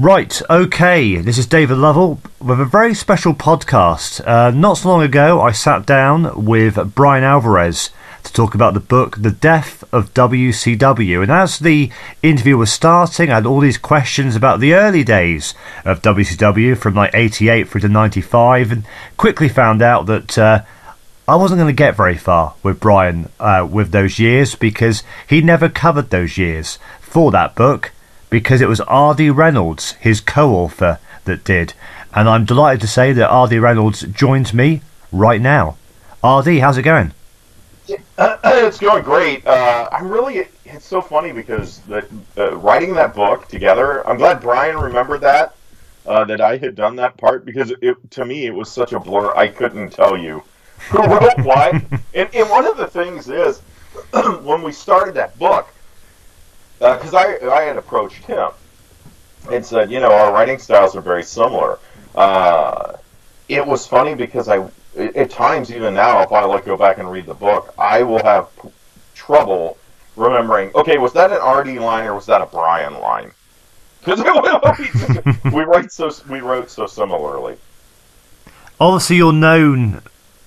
Right, okay, this is David Lovell with a very special podcast. Uh, not so long ago, I sat down with Bryan Alvarez to talk about the book The Death of WCW. And as the interview was starting, I had all these questions about the early days of WCW from like 88 through to 95, and quickly found out that. Uh, I wasn't going to get very far with Brian uh, with those years because he never covered those years for that book because it was R.D. Reynolds, his co author, that did. And I'm delighted to say that R.D. Reynolds joins me right now. R.D., how's it going? it's going great. Uh, I'm really. It's so funny because the, uh, writing that book together. I'm glad Bryan remembered that. Uh, that I had done that part because it, to me it was such a blur. I couldn't tell you who wrote what. and, and one of the things is when we started that book, because uh, I I had approached him and said, you know, our writing styles are very similar. Uh, it was funny because I, at times even now, if I like go back and read the book, I will have trouble remembering. Okay, was that an RD line or was that a Bryan line? Because we write so we wrote so similarly. Obviously, you're known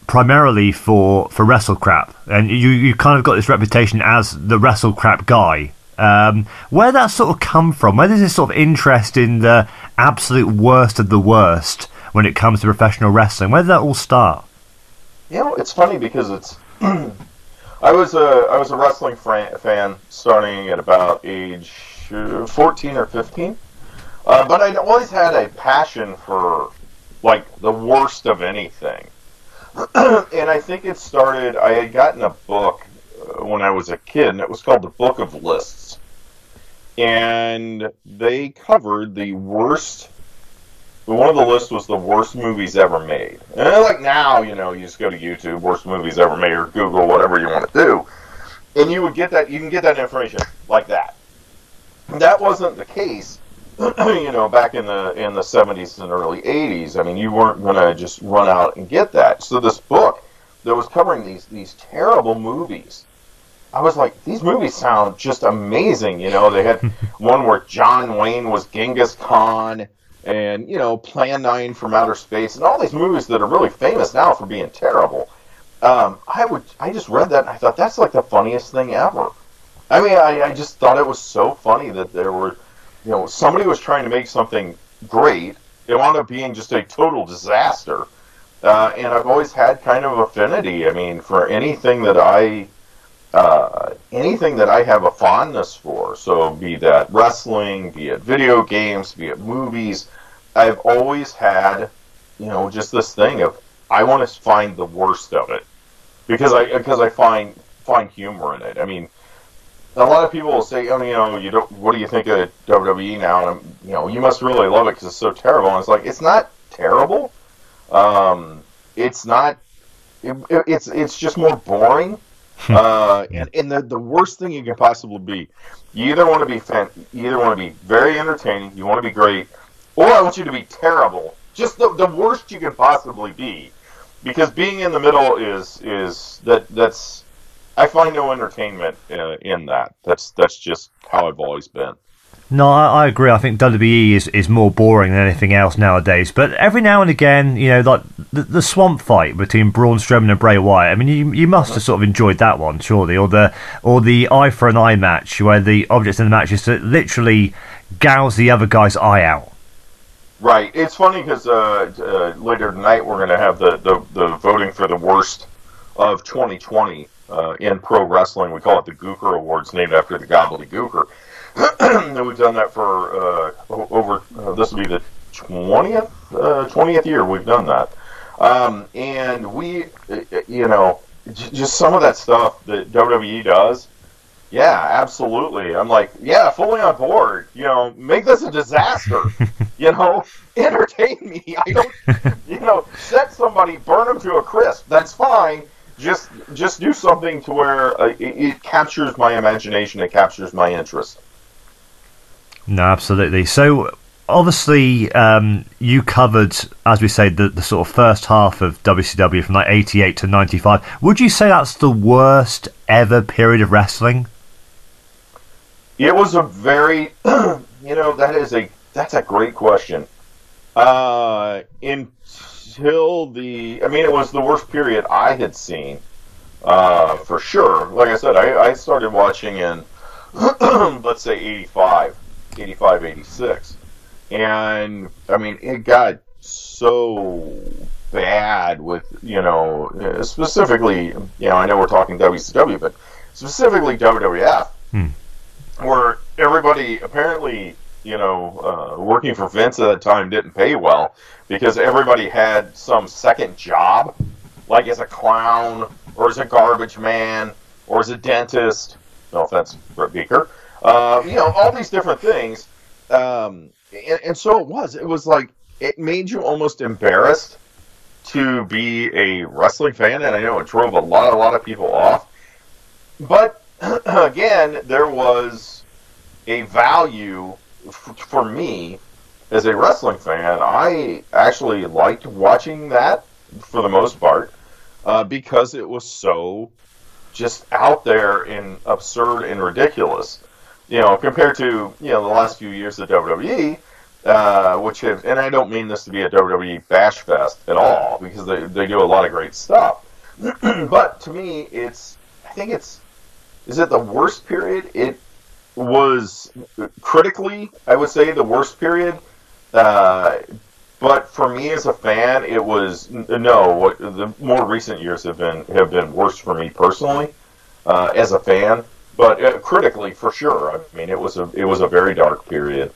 primarily for for WrestleCrap, and you you kind of got this reputation as the WrestleCrap guy. Um, where that sort of come from? Where does this sort of interest in the absolute worst of the worst when it comes to professional wrestling? Where did that all start? You know, it's funny because it's. I was a I was a wrestling fan starting at about age fourteen or fifteen, uh, but I always had a passion for like the worst of anything, and I think it started. I had gotten a book Uh, when I was a kid, and it was called the Book of Lists and they covered the worst. One of the lists was the worst movies ever made. And like now, you know, you just go to YouTube, worst movies ever made, or Google, whatever you want to do, and you would get that. You can get that information like that. That wasn't the case, you know, back in the in the 70s and early 80s. I mean, you weren't going to just run out and get that. So this book that was covering these these terrible movies I was like, these movies sound just amazing. You know, they had one where John Wayne was Genghis Khan, and you know, Plan Nine from Outer Space, and all these movies that are really famous now for being terrible. Um, I would, I just read that and I thought that's like the funniest thing ever. I mean, I, I just thought it was so funny that there were, you know, somebody was trying to make something great. It wound up being just a total disaster. Uh, and I've always had kind of affinity. I mean, for anything that I uh, anything that I have a fondness for, so be that wrestling, be it video games, be it movies, I've always had, you know, just this thing of I want to find the worst of it because I because I find find humor in it. I mean, a lot of people will say, oh, you know, you don't. What do you think of WWE now? And I'm, you know, you must really love it because it's so terrible. And it's like it's not terrible. Um, it's not. It, it's it's just more boring uh, and, and the, the worst thing you can possibly be, you either want to be fan, you either want to be very entertaining, you want to be great, or I want you to be terrible. Just the, the worst you can possibly be, because being in the middle is is that that's I find no entertainment uh, in that. That's that's just how I've always been. No, I, I, agree. I think WWE is, is more boring than anything else nowadays. But every now and again, you know, like the, the swamp fight between Braun Strowman and Bray Wyatt. I mean, you you must have sort of enjoyed that one, surely, or the or the eye for an eye match where the objects in the match is to literally gouge the other guy's eye out. Right. It's funny because uh, uh, later tonight we're going to have the, the, the voting for the worst of 2020 uh, in pro wrestling. We call it the Gooker Awards, named after the Gobbledygooker. and we've done that for uh, over. Uh, this will be the twentieth uh, twentieth year we've done that, um, and we, you know, j- just some of that stuff that WWE does. Yeah, absolutely. I'm like, yeah, fully on board. You know, make this a disaster. you know, entertain me. I don't, you know, set somebody, burn them to a crisp. That's fine just just do something to where uh, it, it, captures my imagination, it captures my interest. No, absolutely. So obviously, um, you covered, as we say, the, the sort of first half of WCW from like '88 to '95. Would you say that's the worst ever period of wrestling? It was a very, you know, that is a that's a great question. Uh, until the, I mean, it was the worst period I had seen, uh, for sure. Like I said, I, I started watching in, let's say, 85, 85, 86. And, I mean, it got so bad with, you know, specifically, you know, I know we're talking WCW, but specifically WWF, Hmm. where everybody apparently, you know, uh, working for Vince at that time didn't pay well because everybody had some second job, like as a clown or as a garbage man or as a dentist. No offense, Brett Beaker. Uh, you know, all these different things. Um, and, and so it was. It was like it made you almost embarrassed to be a wrestling fan, and I know it drove a lot, a lot of people off. But again, there was a value f- for me as a wrestling fan. I actually liked watching that for the most part uh, because it was so just out there and absurd and ridiculous. You know, compared to you know the last few years of WWE, uh, which have, and I don't mean this to be a WWE bash fest at all because they they do a lot of great stuff. but to me, it's I think it's is it the worst period? It was critically, I would say, the worst period. Uh, but for me as a fan, it was no. What the more recent years have been have been worse for me personally uh, as a fan. But uh, critically, for sure. I mean, it was a it was a very dark period.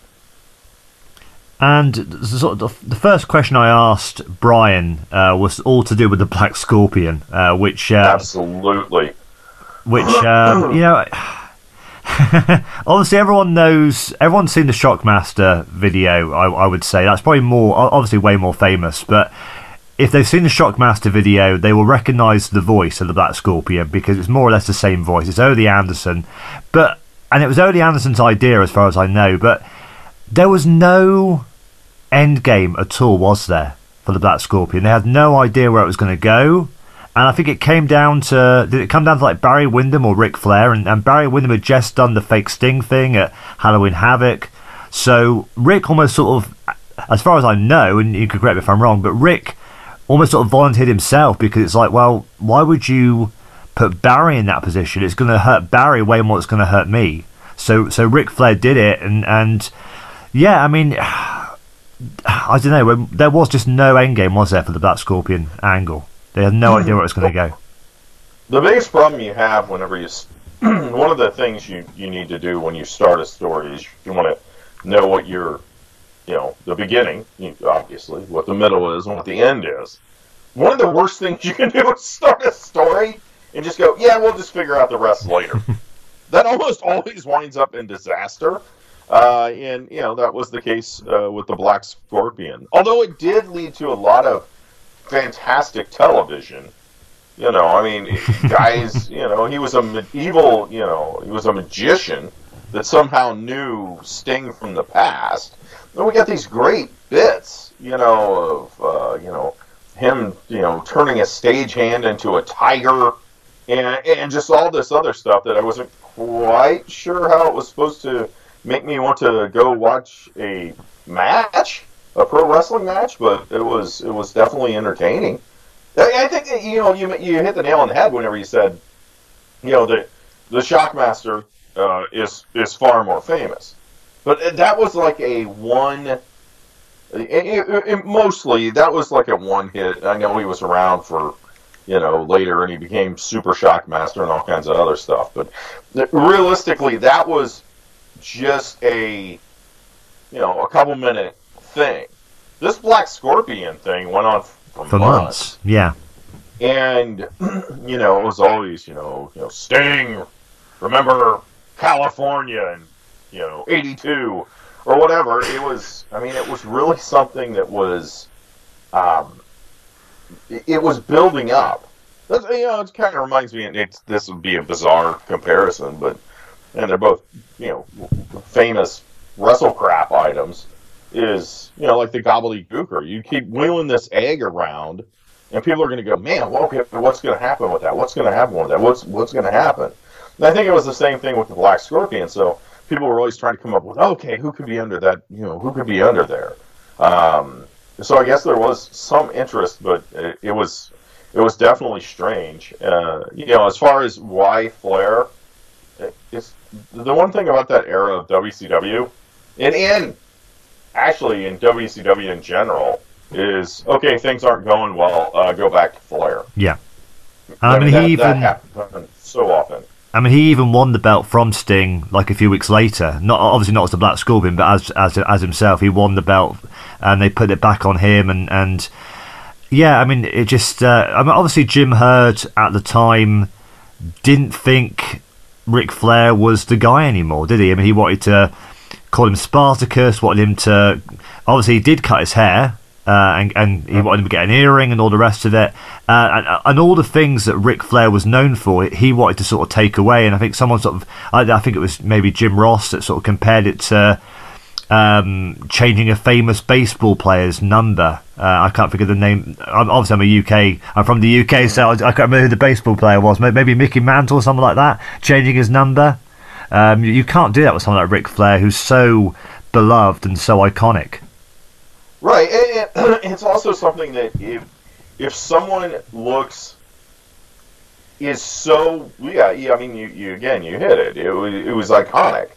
And the, sort of the, first question I asked Bryan uh, was all to do with the Black Scorpion, uh, which uh, Absolutely. which uh, you know obviously everyone knows everyone's seen the shockmaster video I, I would say that's probably more obviously way more famous but if they've seen the shockmaster video they will recognize the voice of the black scorpion because it's more or less the same voice. It's Ole Anderson. But and it was Ole Anderson's idea as far as I know but there was no end game at all was there for the black scorpion? They had no idea where it was going to go. And I think it came down to did it come down to like Barry Windham or Ric Flair? And, and Barry Windham had just done the fake Sting thing at Halloween Havoc, so Ric almost sort of, as far as I know, and you can correct me if I'm wrong, but Ric almost sort of volunteered himself because it's like, well, why would you put Barry in that position? It's going to hurt Barry way more. than It's going to hurt me. So so Ric Flair did it, and and yeah, I mean. I don't know. There was just no end game, was there, for the Black Scorpion angle? They had no idea where it was going to go. The biggest problem you have whenever you, one of the things you, you need to do when you start a story is you want to know what your, you know, the beginning, obviously, what the middle is, and what the end is. One of the worst things you can do is start a story and just go, yeah, we'll just figure out the rest later. that almost always winds up in disaster. Uh, and, you know, that was the case uh, with the Black Scorpion. Although it did lead to a lot of fantastic television. You know, I mean, guys, you know, he was a medieval, you know, he was a magician that somehow knew Sting from the past. Then we got these great bits, you know, of, uh, you know, him, you know, turning a stagehand into a tiger and, and just all this other stuff that I wasn't quite sure how it was supposed to make me want to go watch a match a pro wrestling match, but it was it was definitely entertaining. I, I think that, you know you you hit the nail on the head whenever you said, you know the the Shockmaster uh, is is far more famous, but uh, that was like a one. Uh, it, it, it- mostly that was like a one hit. I know he was around for you know later and he became Super Shockmaster and all kinds of other stuff, but uh, realistically that was just a you know a couple minute thing. This Black Scorpion thing went on for, For months, yeah. and you know it was always you know you know Sting, remember California and you know '82 or whatever. It was I mean it was really something that was um, it, was building up. That's, you know it kind of reminds me. And it's this would be a bizarre comparison, but and they're both you know famous WrestleCrap items is you know like the gobbledygooker. You keep wheeling this egg around, and people are going to go, man, okay, what's going to happen with that? What's going to happen with that? What's what's going to happen? And I think it was the same thing with the Black Scorpion. So people were always trying to come up with, okay, who could be under that? You know, who could be under there? Um, so I guess there was some interest, but it, it was it was definitely strange. Uh, you know, as far as why Flair, it's the one thing about that era of WCW, and and actually in WCW in general is okay. Things aren't going well. Uh, go back to Flair. Yeah, I, I mean, that, he that even happens so often. I mean, he even won the belt from Sting like a few weeks later. Not obviously not as the Black Scorpion, but as as as himself, he won the belt, and they put it back on him. And and yeah, I mean, it just. Uh, I mean, obviously Jim Herd at the time didn't think Ric Flair was the guy anymore, did he? I mean, he wanted to call him Spartacus, wanted him to. Obviously, he did cut his hair. Uh, and, and he wanted him to get an earring and all the rest of it, uh, and, and all the things that Ric Flair was known for, he wanted to sort of take away. And I think someone sort of, I, I think it was maybe Jim Ross that sort of compared it to um, changing a famous baseball player's number. Uh, I can't of the name. I'm, obviously, I'm a UK. I'm from the UK, so I, I can't remember who the baseball player was. Maybe Mickey Mantle or something like that. Changing his number. Um, you, you can't do that with someone like Ric Flair, who's so beloved and so iconic. Right, and, and it's also something that if if someone looks is so yeah, yeah I mean you, you again you hit it. It was it was iconic.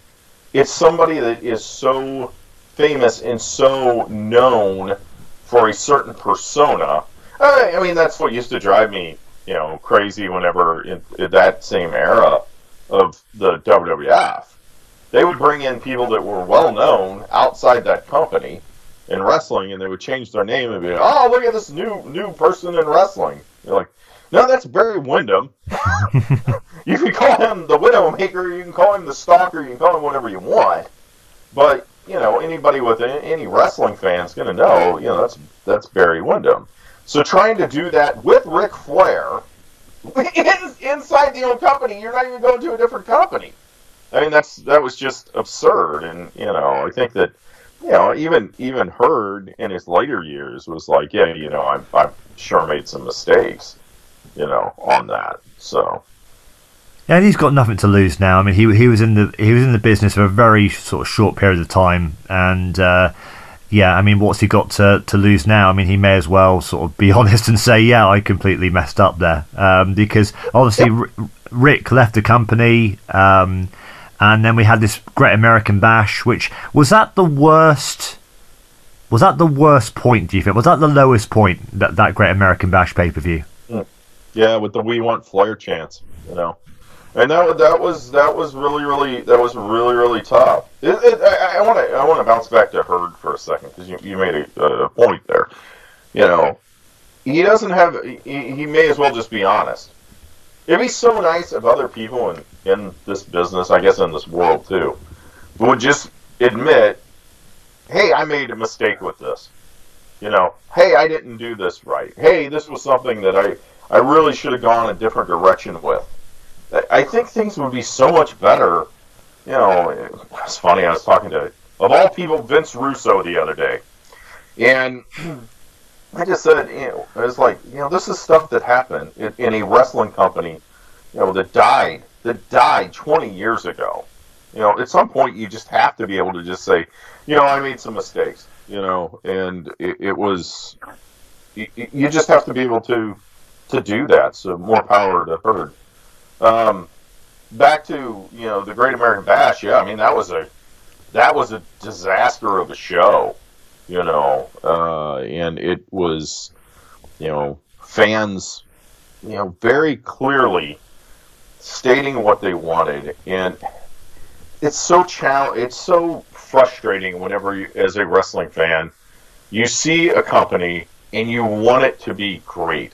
It's somebody that is so famous and so known for a certain persona. I, I mean that's what used to drive me you know crazy whenever in, in that same era of the WWF. They would bring in people that were well known outside that company in wrestling, and they would change their name and be, like, "Oh, look at this new new person in wrestling." You're like, "No, that's Barry Windham." you can call him the Widowmaker, you can call him the Stalker, you can call him whatever you want, but you know anybody with any wrestling fan is going to know, you know, that's that's Barry Windham. So trying to do that with Ric Flair in, inside the old company, you're not even going to a different company. I mean, that's that was just absurd, and you know, I think that you know, even even Herd in his later years was like, yeah, you know, I'm I'm sure made some mistakes, you know, on that. So Yeah, and he's got nothing to lose now. I mean, he he was in the he was in the business for a very sort of short period of time, and uh, yeah, I mean, what's he got to to lose now? I mean, he may as well sort of be honest and say, yeah, I completely messed up there, um, because obviously R- Ric left the company. Um, and then we had this Great American Bash, which was that the worst. Was that the worst point? Do you think was that the lowest point that that Great American Bash pay per view? Hmm. yeah, with the "We Want Flair" chance, you know, and that that was that was really really that was really really tough. It, it, I want to I want to bounce back to Herd for a second because you you made a, a point there. You know, he doesn't have he, he may as well just be honest. It'd be so nice if other people in, in this business, I guess in this world too, would just admit, hey, I made a mistake with this. You know, hey, I didn't do this right. Hey, this was something that I, I really should have gone a different direction with. I think things would be so much better. You know, it's funny, I was talking to, of all people, Vince Russo the other day. And I just said, you know, it was like, you know, this is stuff that happened in, in a wrestling company, you know, that died, that died 20 years ago. You know, at some point you just have to be able to just say, you know, I made some mistakes, you know, and it, it was, you, you just have to be able to, to do that. So more power to Herd. Um, back to, you know, the Great American Bash. Yeah. I mean, that was a, that was a disaster of a show you know, uh, and it was, you know, fans, you know, very clearly stating what they wanted, and it's so chal- it's so frustrating whenever, you, as a wrestling fan, you see a company and you want it to be great,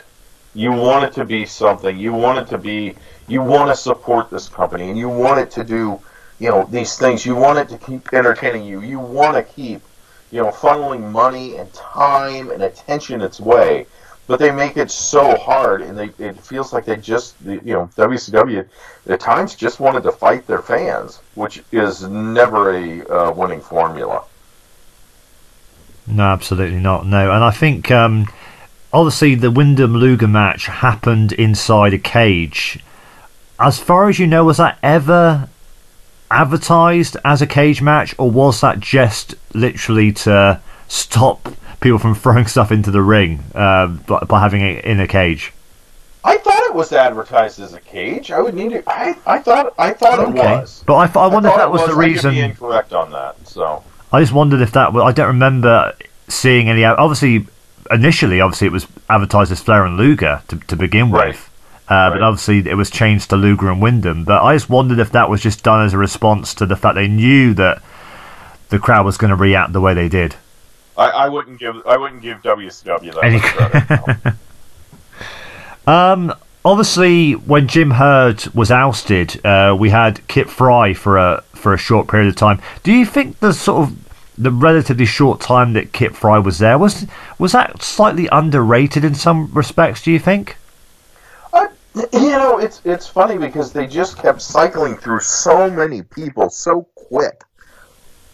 you want it to be something, you want it to be, you want to support this company, and you want it to do, you know, these things, you want it to keep entertaining you, you want to keep you know, funneling money and time and attention its way. But they make it so hard, and they it feels like they just, you know, WCW at times just wanted to fight their fans, which is never a uh, winning formula. No, absolutely not. No, and I think um, obviously the Windham Luger match happened inside a cage. As far as you know, was that ever advertised as a cage match, or was that just literally to stop people from throwing stuff into the ring uh, by, by having it in a cage? I thought it was advertised as a cage. I would need it. I, I thought I thought it was. But I, I wonder I if that it was, the I could be reason. incorrect on that. So I just wondered if that was. I don't remember seeing any. Obviously, initially, obviously, it was advertised as Flair and Luger to, to begin with. Right. Uh, But obviously, it was changed to Luger and Windham. But I just wondered if that was just done as a response to the fact they knew that the crowd was going to react the way they did. I, I wouldn't give I wouldn't give WCW that Any- much credit. no. Um, obviously, when Jim Herd was ousted, uh, we had Kip Frey for a for a short period of time. Do you think the sort of the relatively short time that Kip Frey was there was was that slightly underrated in some respects? Do you think? I, you know, it's it's funny because they just kept cycling through so many people so quick.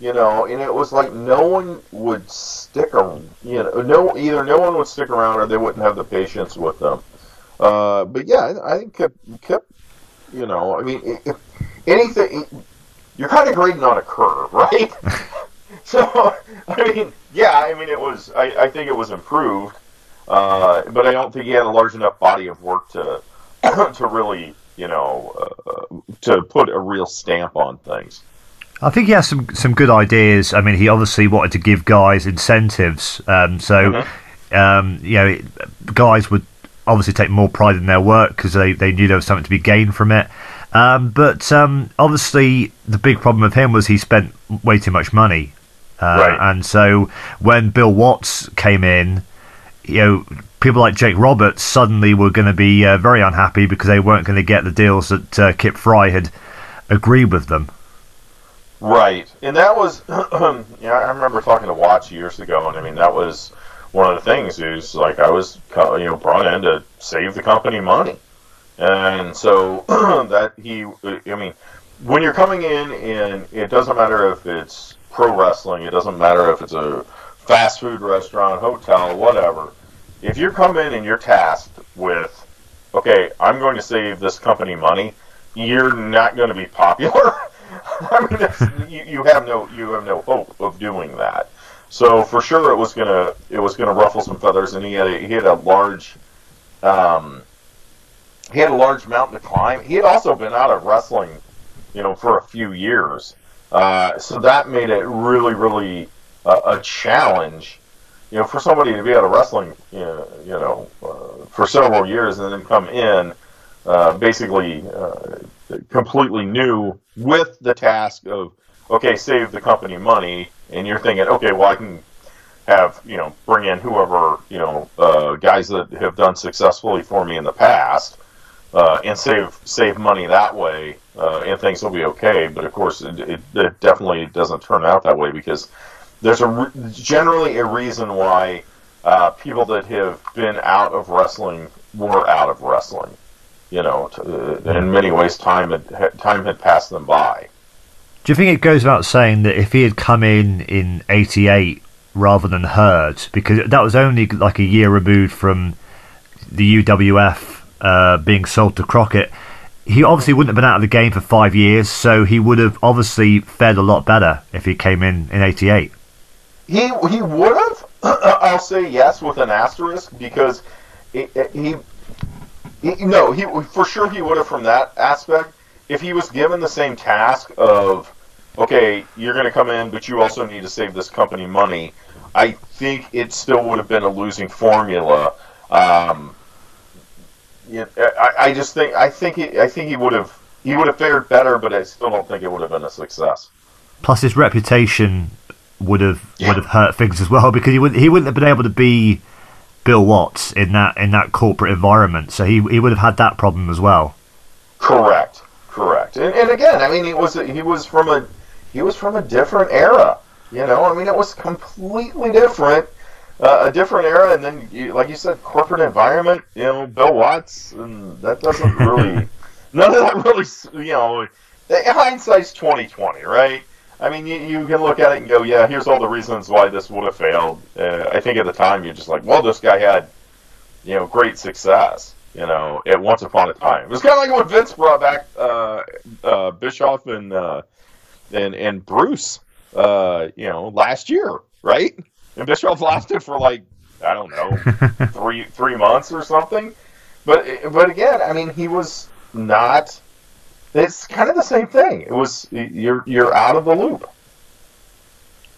You know, and it was like no one would stick around. You know, no either no one would stick around or they wouldn't have the patience with them. Uh, but yeah, I think Kip, Kip, you know, I mean, if anything, you're kind of grading on a curve, right? so, I mean, yeah, I mean, it was. I, I think it was improved, uh, but I don't think he had a large enough body of work to to really, you know, uh, to put a real stamp on things. I think he has some some good ideas. I mean, he obviously wanted to give guys incentives, um, so um, you know, guys would obviously take more pride in their work because they, they knew there was something to be gained from it. Um, but um, obviously, the big problem with him was he spent way too much money, uh, Right. and so when Bill Watts came in, you know, people like Jake Roberts suddenly were going to be uh, very unhappy because they weren't going to get the deals that uh, Kip Frey had agreed with them. Right, and that was, yeah, I remember talking to Watts years ago, and I mean that was one of the things. Is like I was, you know, brought in to save the company money, and so that he, I mean, when you're coming in, and it doesn't matter if it's pro wrestling, it doesn't matter if it's a fast food restaurant, hotel, whatever. If you come in and you're tasked with, okay, I'm going to save this company money, you're not going to be popular. I mean, you, you have no you have no hope of doing that. So for sure, it was gonna it was gonna ruffle some feathers, and he had a, he had a large, um, he had a large mountain to climb. He had also been out of wrestling, you know, for a few years. Uh, so that made it really really uh, a challenge, you know, for somebody to be out of wrestling, you know, you know uh, for several years and then come in, uh, basically uh, completely new with the task of okay, save the company money, and you're thinking, okay, well, I can have you know bring in whoever you know uh, guys that have done successfully for me in the past, uh, and save save money that way, uh, and things will be okay. But of course, it, it, it definitely doesn't turn out that way because there's a re- generally a reason why uh, people that have been out of wrestling were out of wrestling. You know, uh, in many ways, time had time had passed them by. Do you think it goes without saying that if he had come in in '88 rather than Herd, because that was only like a year removed from the UWF uh, being sold to Crockett, he obviously wouldn't have been out of the game for five years, so he would have obviously fared a lot better if he came in in '88. He he would have. I'll say yes with an asterisk because he, he, he no he for sure he would have from that aspect if he was given the same task of okay you're going to come in but you also need to save this company money. I think it still would have been a losing formula. Um, yeah, I, I just think I think he I think he would have he would have fared better, but I still don't think it would have been a success. Plus, his reputation would have Yeah. would have hurt things as well because he would he wouldn't have been able to be Bill Watts in that in that corporate environment, so he he would have had that problem as well. Correct, correct. And, and again, I mean, he was he was from a he was from a different era. You know, I mean, it was completely different, uh, a different era. And then, you, like you said, corporate environment. You know, Bill Watts, and that doesn't really none of that really. You know, the- hindsight's twenty twenty, right? I mean, you, you can look at it and go, yeah, here's all the reasons why this would have failed. Uh, I think at the time you're just like, well, this guy had, you know, great success. You know, at once upon a time, it was kind of like when Vince brought back uh, uh, Bischoff and uh, and and Bruce. Uh, you know, last year, right? And Bischoff lasted for like I don't know three three months or something. But but again, I mean, he was not. It's kind of the same thing. It was you're you're out of the loop.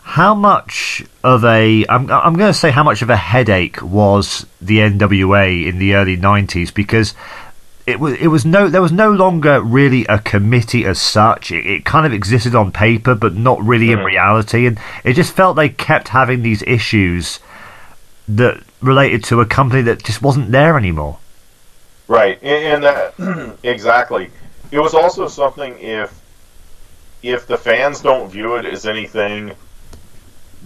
How much of a I'm I'm going to say how much of a headache was the NWA in the early '90s because it was it was no there was no longer really a committee as such. It, it kind of existed on paper, but not really in reality, and it just felt they kept having these issues that related to a company that just wasn't there anymore. Right, and, and uh, exactly. It was also something if if the fans don't view it as anything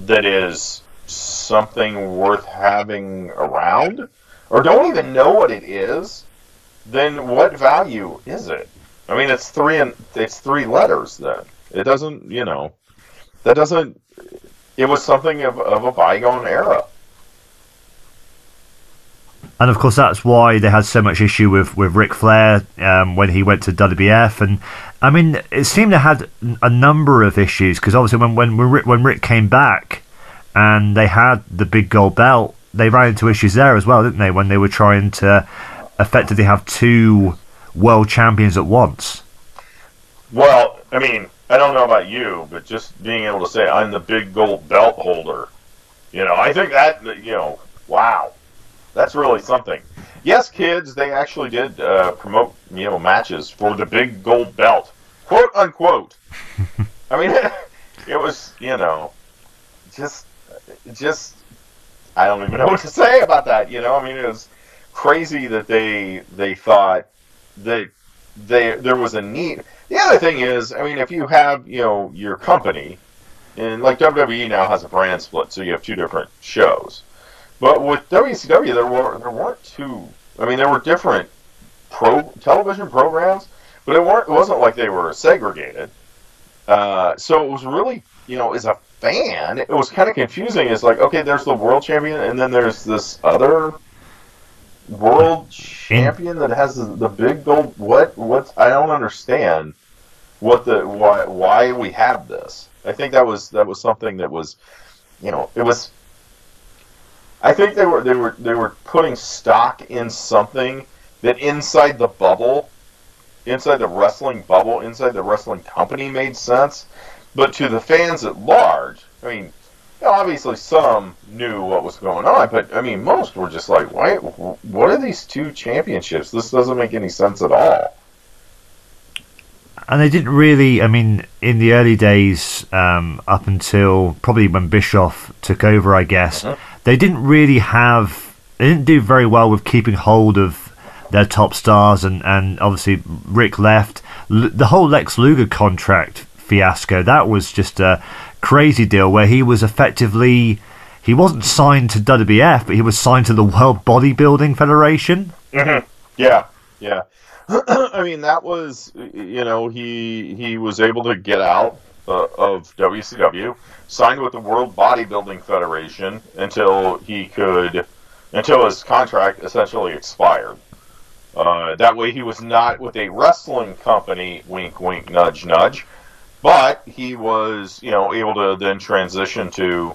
that is something worth having around, or don't even know what it is, then what value is it? I mean, it's three and it's three letters. Then it doesn't, you know, that doesn't. It was something of, of a bygone era. And of course, that's why they had so much issue with with Ric Flair um, when he went to WWF. And I mean, it seemed to had a number of issues because obviously when when Ric, when Ric came back and they had the big gold belt, they ran into issues there as well, didn't they? When they were trying to effectively have two world champions at once. Well, I mean, I don't know about you, but just being able to say I'm the big gold belt holder, you know, I think that you know, wow that's really something. Yes, kids, they actually did uh, promote you know matches for the big gold belt, quote unquote. I mean, it was you know, just just I don't even know what to say about that. You know, I mean, it was crazy that they they thought that they there was a need. The other thing is, I mean, if you have you know your company, and like WWE now has a brand split, so you have two different shows. But with WCW, there were there weren't two. I mean, there were different pro television programs, but it weren't. It wasn't like they were segregated. Uh, so it was really, you know, as a fan, it was kind of confusing. It's like, okay, there's the world champion, and then there's this other world champion that has the, the big gold. What? What? I don't understand. What the why? Why we have this? I think that was that was something that was, you know, it was I think they were they were they were putting stock in something that inside the bubble, inside the wrestling bubble, inside the wrestling company made sense, but to the fans at large, I mean, obviously some knew what was going on, but I mean most were just like, why? What are these two championships? This doesn't make any sense at all. And they didn't really. I mean, in the early days, um, up until probably when Bischoff took over, I guess. Mm-hmm they didn't really have they didn't do very well with keeping hold of their top stars and and obviously Ric left. L- the whole Lex Luger contract fiasco that was just a crazy deal where he was effectively he wasn't signed to WWF but he was signed to the World Bodybuilding Federation. Mm-hmm. yeah yeah. I mean that was you know he he was able to get out uh, of WCW, signed with the World Bodybuilding Federation until he could, until his contract essentially expired. Uh, that way, he was not with a wrestling company. Wink, wink, nudge, nudge. But he was, you know, able to then transition to,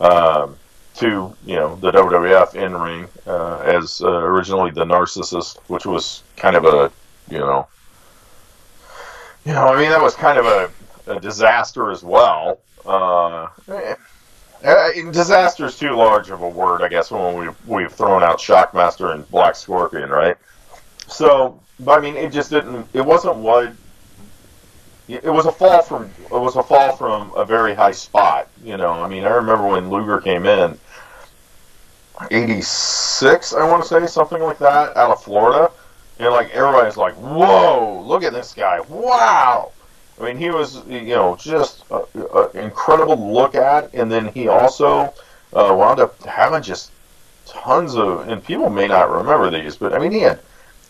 um, to you know, the WWF in ring uh, as uh, originally the Narcissist, which was kind of a, you know, you know, I mean, that was kind of a a disaster as well. Uh, eh, disaster is too large of a word, I guess, when we've, we've thrown out Shockmaster and Black Scorpion, right? So, I mean, it just didn't. It wasn't what. It was a fall from. It was a fall from a very high spot. You know, I mean, I remember when Luger came in, '86, I want to say something like that, out of Florida, and like everybody's like, "Whoa, look at this guy! Wow!" I mean, he was, you know, just an incredible look at, and then he also uh, wound up having just tons of, and people may not remember these, but I mean, he had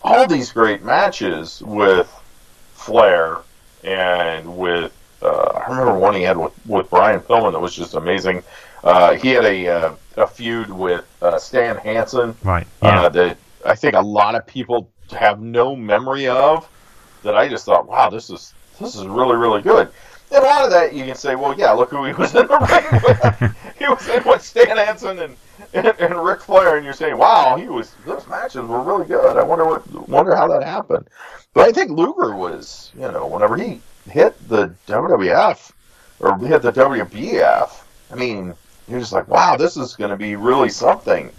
all these great matches with Flair and with, uh, I remember one he had with, with Brian Pillman that was just amazing. Uh, he had a, uh, a feud with uh, Stan Hansen, right? Yeah. that I think a lot of people have no memory of that I just thought, wow, this is this is really really good. And a lot of that you can say, well, yeah, look who he was in the ring with. he was in with Stan Hansen and, and and Ric Flair, and you're saying, wow, he was those matches were really good. I wonder what wonder how that happened. But I think Luger was, you know, whenever he hit the WWF or hit the WBF, I mean, you're just like, wow, this is going to be really something.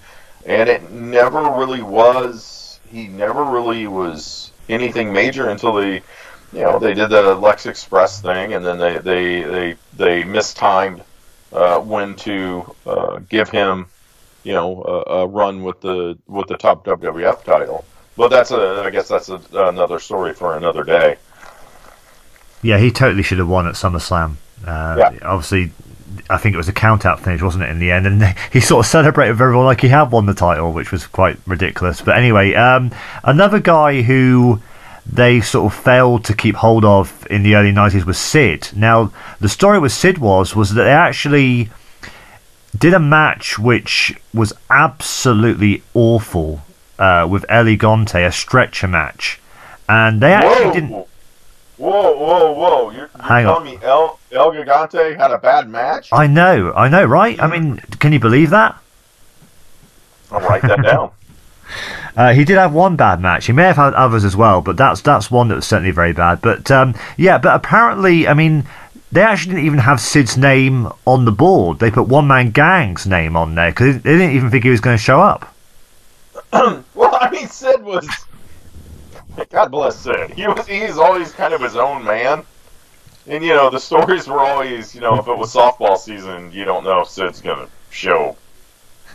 And it never really was. He never really was anything major until they you know, they did the Lex Express thing, and then they they they they mistimed uh, when to uh, give him, you know, a, a, run with the with the top WWF title. But that's a, I guess that's a, another story for another day. Yeah, he totally should have won at SummerSlam. Uh, yeah. Obviously, I think it was a count out finish, wasn't it, in the end? And he sort of celebrated with everyone like he had won the title, which was quite ridiculous. But anyway, um, another guy who they sort of failed to keep hold of in the early 90s was Sid. Now, the story with Sid was was that they actually did a match which was absolutely awful uh, with El Gigante, a stretcher match, and they actually whoa. didn't. Whoa, whoa, whoa! You're, you're Hang telling on. me El El Gigante had a bad match? I know, I know, right? I mean, can you believe that? I'll write that down. Uh, he did have one bad match. He may have had others as well, but that's that's one that was certainly very bad. But um, yeah, but apparently, I mean, they actually didn't even have Sid's name on the board. They put One Man Gang's name on there because they didn't even think he was going to show up. well, I mean, Sid was. God bless Sid. He was. He's always kind of his own man. And you know the stories were always, you know, if it was softball season, you don't know if Sid's gonna show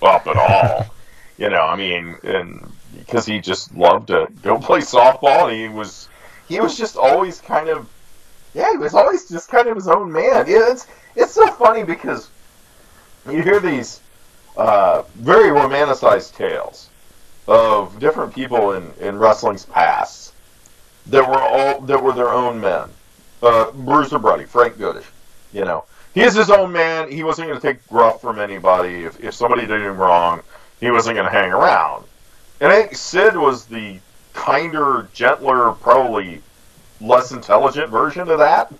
up at all. you know, I mean, and because he just loved to go play softball, and he was he was just always kind of yeah, he was always just kind of his own man. It's it's so funny because you hear these uh, very romanticized tales of different people in, in wrestling's past that were all that were their own men. Uh, Bruiser Brody, Frank Goodish, you know, he is his own man. He wasn't going to take gruff from anybody. If if somebody did him wrong, he wasn't going to hang around. And I think Sid was the kinder, gentler, probably less intelligent version of that.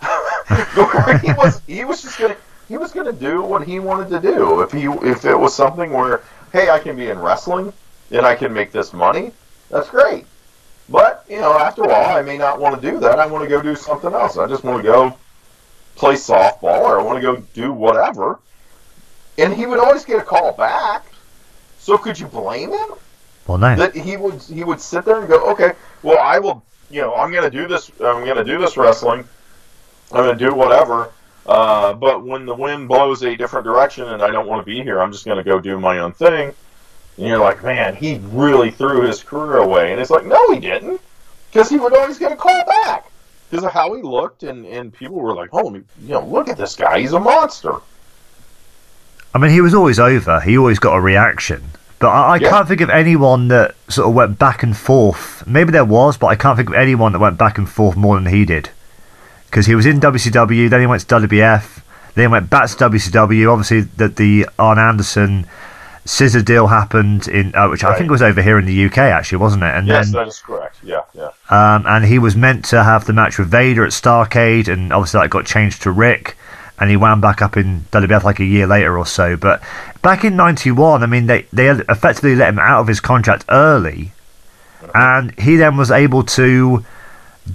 he was he was just gonna he was gonna do what he wanted to do. If he if it was something where hey I can be in wrestling and I can make this money, that's great. But you know after a while I may not want to do that. I want to go do something else. I just want to go play softball or I want to go do whatever. And he would always get a call back. So could you blame him? Well, nice. That he would he would sit there and go, okay, well, I will, you know, I'm going to do this. I'm going to do this wrestling. I'm going to do whatever. Uh, but when the wind blows a different direction and I don't want to be here, I'm just going to go do my own thing. And you're like, man, he really threw his career away. And it's like, no, he didn't, because he would always get a call back because of how he looked, and and people were like, oh, you know, look at this guy, he's a monster. I mean, he was always over. He always got a reaction. But I, I yeah. can't think of anyone that sort of went back and forth. Maybe there was, but I can't think of anyone that went back and forth more than he did. Because he was in WCW, then he went to WBF, then he went back to WCW. Obviously, that the Arn Anderson scissor deal happened in, uh, which right. I think was over here in the UK, actually, wasn't it? And yes, then, that is correct. Yeah, yeah. Um, and he was meant to have the match with Vader at Starcade, and obviously that got changed to Ric and he wound back up in WBF like a year later or so. But back in '91, I mean, they they effectively let him out of his contract early, and he then was able to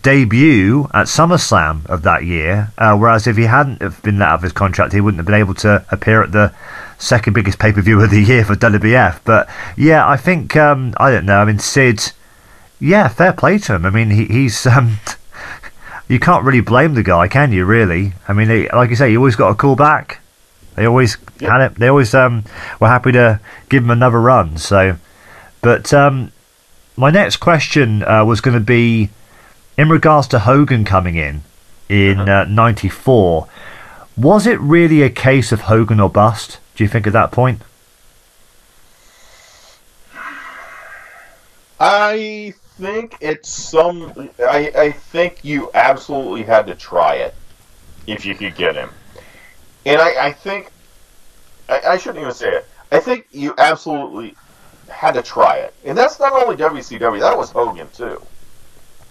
debut at SummerSlam of that year. Uh, whereas if he hadn't have been let out of his contract, he wouldn't have been able to appear at the second biggest pay per view of the year for WBF. But yeah, I think um, I don't know. I mean, Sid. Yeah, fair play to him. I mean, he, he's um, you can't really blame the guy, can you? Really? I mean, they, like you say, you always got a call back. They always yep. had it. They always um, were happy to give him another run. So, but um, my next question uh, was going to be in regards to Hogan coming in in '94. Uh-huh. Uh, was it really a case of Hogan or bust? Do you think at that point? I think it's some. I, I think you absolutely had to try it if you could get him. And I, I think. I, I shouldn't even say it. I think you absolutely had to try it, and that's not only WCW. That was Hogan too,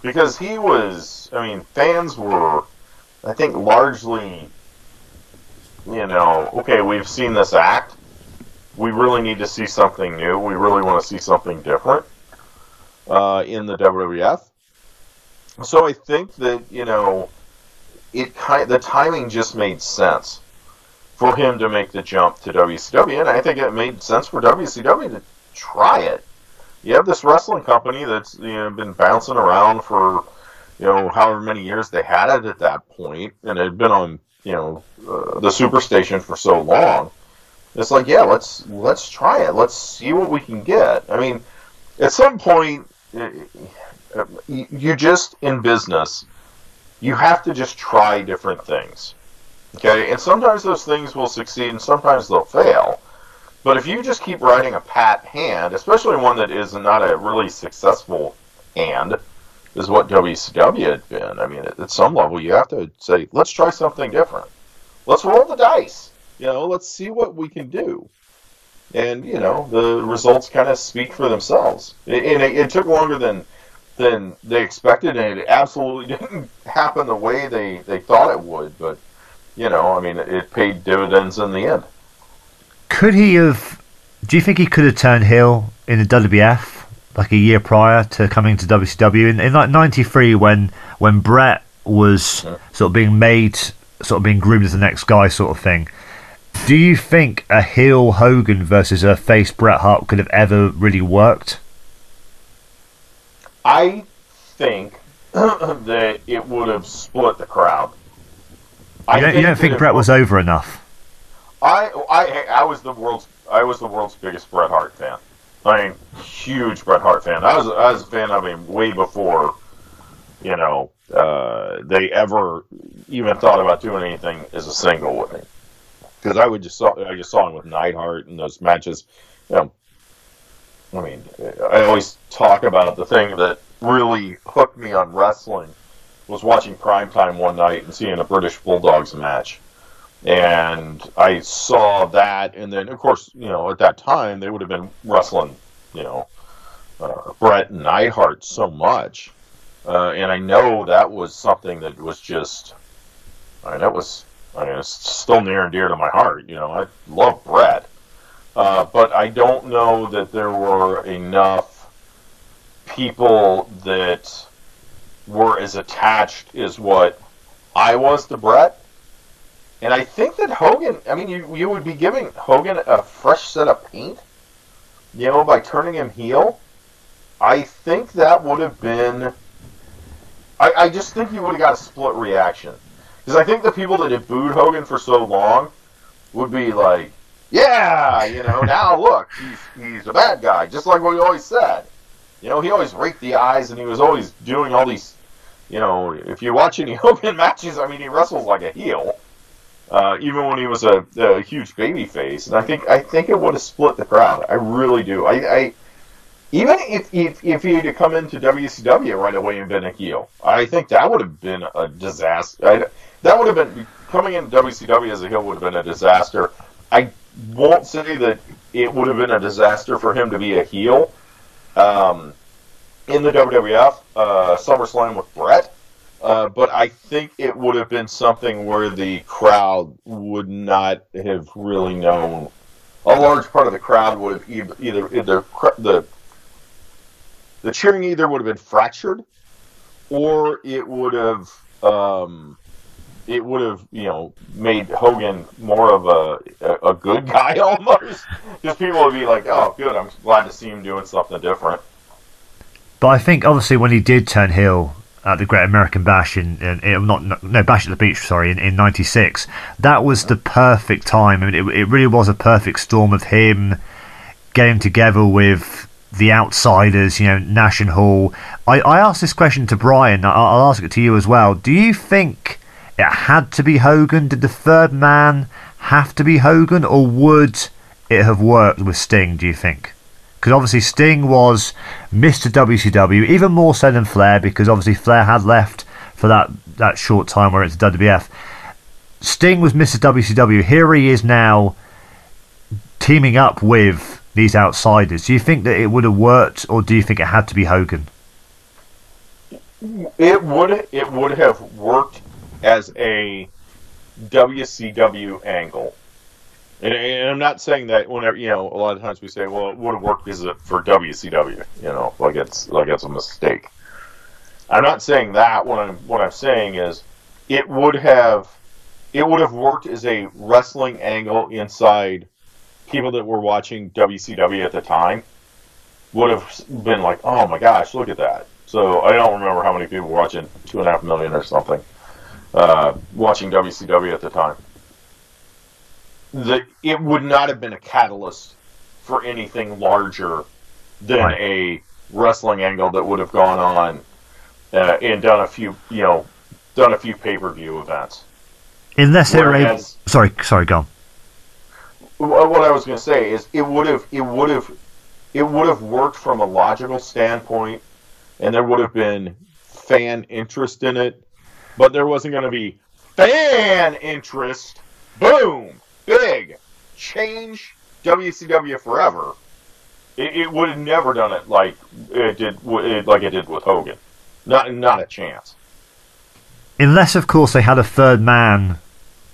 because he was. I mean, fans were, I think, largely, you know, okay, we've seen this act. We really need to see something new. We really want to see something different uh, in the WWF. So I think that you know, it kind the timing just made sense for him to make the jump to WCW, and I think it made sense for WCW to try it. You have this wrestling company that's you know been bouncing around for you know however many years they had it at that point, and it had been on you know uh, the Superstation for so long. It's like yeah, let's let's try it. Let's see what we can get. I mean, at some point, Uh, you just in business, you have to just try different things. Okay, and sometimes those things will succeed, and sometimes they'll fail. But if you just keep writing a pat hand, especially one that is not a really successful hand, is what WCW had been. I mean, at, at some level, you have to say, let's try something different. Let's roll the dice. You know, let's see what we can do. And you know, the results kind of speak for themselves. It, and it, it took longer than than they expected, and it absolutely didn't happen the way they they thought it would. But you know, I mean, it paid dividends in the end. Could he have? Do you think he could have turned heel in the WWF like a year prior to coming to WCW in, in like '93 when when Bret was yeah. sort of being made, sort of being groomed as the next guy, sort of thing? Do you think a heel Hogan versus a face Bret Hart could have ever really worked? I think that it would have split the crowd. You don't, you don't think Bret was over enough? I, I, I was the world's I was the world's biggest Bret Hart fan. I mean, huge Bret Hart fan. I was I was a fan of him way before, you know, uh, they ever even thought about doing anything as a single with me. Because I would just saw I just saw him with Neidhart and those matches. You know, I mean, I always talk about the thing that really hooked me on wrestling was watching primetime one night and seeing a British Bulldogs match. And I saw that, and then, of course, you know, at that time, they would have been wrestling, you know, uh, Bret and Neidhart so much. Uh, and I know that was something that was just, I mean, that was, I mean, it's still near and dear to my heart. You know, I love Bret. Uh, but I don't know that there were enough people that were as attached as what I was to Bret. And I think that Hogan, I mean, you, you would be giving Hogan a fresh set of paint, you know, by turning him heel. I think that would have been. I, I just think you would have got a split reaction. Because I think the people that had booed Hogan for so long would be like, yeah, you know, now look, he's, he's a bad guy, just like what we always said. You know, he always raked the eyes and he was always doing all these you know, if you watch any Hogan matches, I mean, he wrestles like a heel. Uh, even when he was a, a, huge baby face, and I think I think it would have split the crowd. I really do. I, I even if, if if he had come into WCW right away and been a heel, I think that would have been a disaster. I, that would have been coming into WCW as a heel would have been a disaster. I won't say that it would have been a disaster for him to be a heel. Um, in the WWF, uh, SummerSlam with Bret. Uh, but I think it would have been something where the crowd would not have really known. A large part of the crowd would have either, either, either the the cheering either would have been fractured, or it would have um, it would have you know made Hogan more of a a, good guy almost, because people would be like, oh, good, I'm glad to see him doing something different. But I think obviously when he did turn heel at the Great American Bash in, in, in not no Bash at the Beach, sorry, in, in '96, that was the perfect time. I mean, it, it really was a perfect storm of him getting together with the outsiders, you know, Nash and Hall. I, I asked this question to Bryan. I'll, I'll ask it to you as well. Do you think it had to be Hogan? Did the third man have to be Hogan, or would it have worked with Sting? Do you think? because obviously Sting was Mr. WCW, even more so than Flair, because obviously Flair had left for that, that short time where it's WWF. Sting was Mr. WCW. Here he is now teaming up with these outsiders. Do you think that it would have worked, or do you think it had to be Hogan? It would it would have worked as a WCW angle. And, and, I'm not saying that whenever you know a lot of times we say, well, it would have worked because for WCW, you know, like it's like it's a mistake. I'm not saying that. What I'm what I'm saying is, it would have it would have worked as a wrestling angle inside people that were watching WCW at the time would have been like, oh my gosh, look at that. So I don't remember how many people were watching two and a half million or something uh, watching WCW at the time. The, it would not have been a catalyst for anything larger than right. a wrestling angle that would have gone on uh, and done a few, you know, done a few pay per view events. Unless they were able. Sorry, sorry, go on. What I was going to say is, it would have, it would have, it would have worked from a logical standpoint, and there would have been fan interest in it, but there wasn't going to be fan interest. Boom, big change WCW forever. It, it would have never done it like it did, like it did with Hogan. Not, not a chance. Unless, of course, they had a third man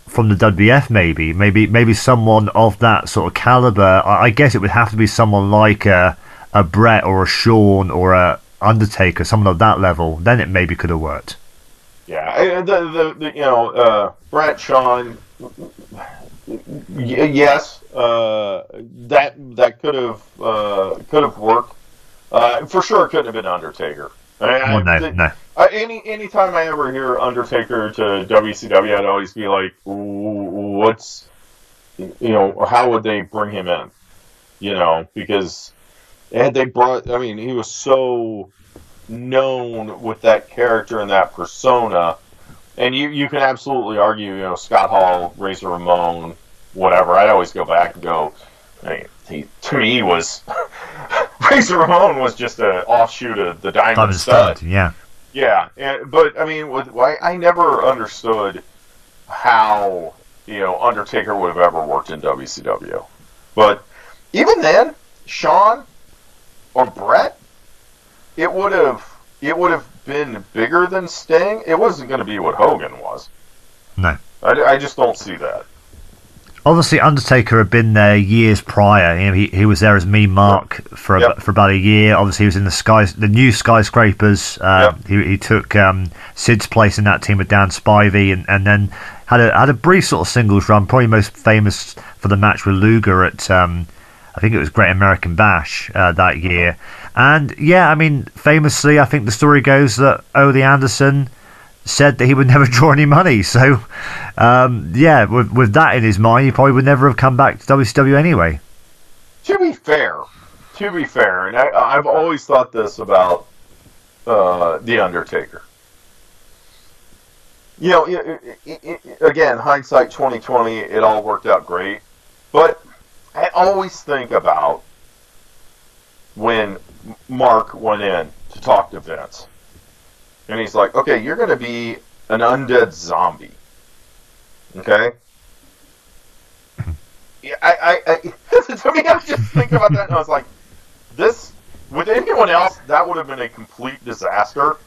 from the WF, maybe, maybe, maybe someone of that sort of caliber. I, guess it would have to be someone like a, a Bret or a Shawn or a Undertaker, someone of that level. Then it maybe could have worked. Yeah, the, the, the you know uh, Bret Shawn, yes, uh, that that could have uh, could have worked. Uh, for sure, it couldn't have been Undertaker. I, well, no, no. Uh, any anytime I ever hear Undertaker to WCW, I'd always be like, "What's you know? How would they bring him in? You know, because had they brought, I mean, he was so known with that character and that persona, and you you can absolutely argue, you know, Scott Hall, Razor Ramon, whatever. I'd always go back and go, mean, he to me was Razor Ramon was just an offshoot of the Diamond, Diamond Stud. Stud. Yeah. Yeah, and, but I mean, with, I, I never understood how you know Undertaker would have ever worked in WCW, but even then, Shawn or Bret, it would have it would have been bigger than Sting. It wasn't going to be what Hogan was. No, I, I just don't see that obviously Undertaker had been there years prior. You know, he he was there as Mean Mark for yep. for about a year. Obviously, he was in the sky the new skyscrapers. Uh, yep. he, he took um, Sid's place in that team with Dan Spivey, and, and then had a had a brief sort of singles run. Probably most famous for the match with Luger at um, I think it was Great American Bash uh, that year. And yeah, I mean, famously, I think the story goes that Ole Anderson said that he would never draw any money. So, um, yeah, with, with that in his mind, he probably would never have come back to WCW anyway. To be fair, to be fair, and I, have always thought this about uh, The Undertaker. You know, it, it, it, again, hindsight 2020, it all worked out great. But I always think about when Mark went in to talk to Vince and he's like, okay, you're going to be an undead zombie. Okay? Yeah, I, I, I to me, I was just thinking about that, and I was like, this, with anyone else, that would have been a complete disaster.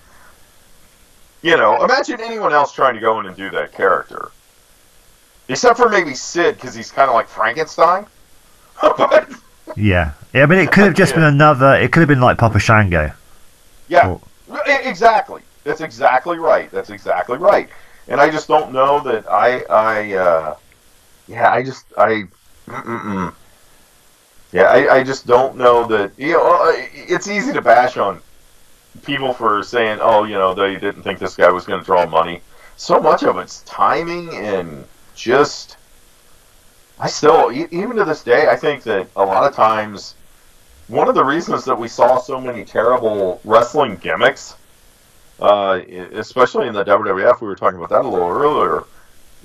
You know, imagine anyone else trying to go in and do that character. Except for maybe Sid, because he's kind of like Frankenstein. but, yeah. Yeah, I mean, it could have just been another, it could have been like Papa Shango. Yeah, or, exactly. That's exactly right. That's exactly right. And I just don't know that I, I, uh, yeah, I just, I, mm-mm. yeah, I, I just don't know that, you know, uh, it's easy to bash on people for saying, oh, you know, they didn't think this guy was going to draw money. So much of it's timing and just, I still, even to this day, I think that a lot of times, one of the reasons that we saw so many terrible wrestling gimmicks uh, especially in the WWF. We were talking about that a little earlier.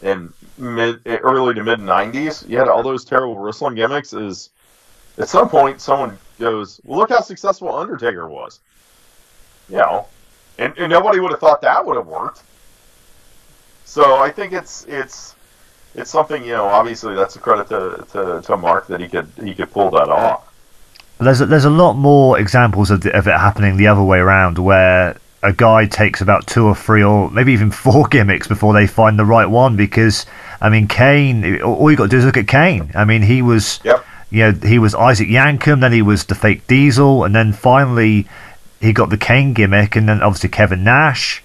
In mid, early to mid '90s, you had all those terrible wrestling gimmicks. Is at some point someone goes, "Well, look how successful Undertaker was," you know, and, and nobody would have thought that would have worked. So I think it's it's it's something you know. Obviously, that's a credit to, to, to Mark that he could he could pull that off. There's a, there's a lot more examples of, the, of it happening the other way around, where a guy takes about two or three or maybe even four gimmicks before they find the right one. Because I mean, Kane, all you got to do is look at Kane. I mean, he was. Yep. You know, he was Isaac Yankem, then he was the fake Diesel, and then finally he got the Kane gimmick, and then obviously Kevin Nash.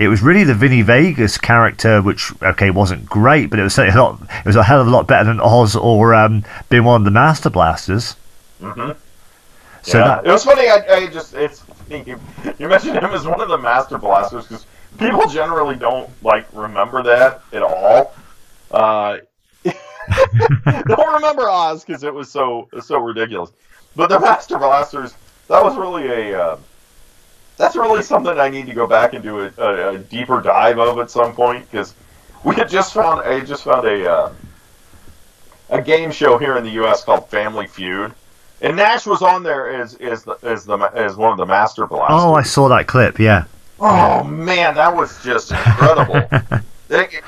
It was really the Vinnie Vegas character, which okay wasn't great, but it was certainly a lot. It was a hell of a lot better than Oz or um, being one of the Master Blasters. Mm-hmm. So yeah. that it was funny. I, I just it's you, you mentioned him as one of the Master Blasters because people generally don't like remember that at all. Uh, don't remember Oz because it was so so ridiculous. But the Master Blasters, that was really a uh, that's really something I need to go back and do a, a, a deeper dive of at some point because we had just found I just found a uh, a game show here in the U.S. called Family Feud, and Nash was on there as as the, as the as one of the Master Blasters. oh, I saw that clip. Yeah, Oh man, that was just incredible.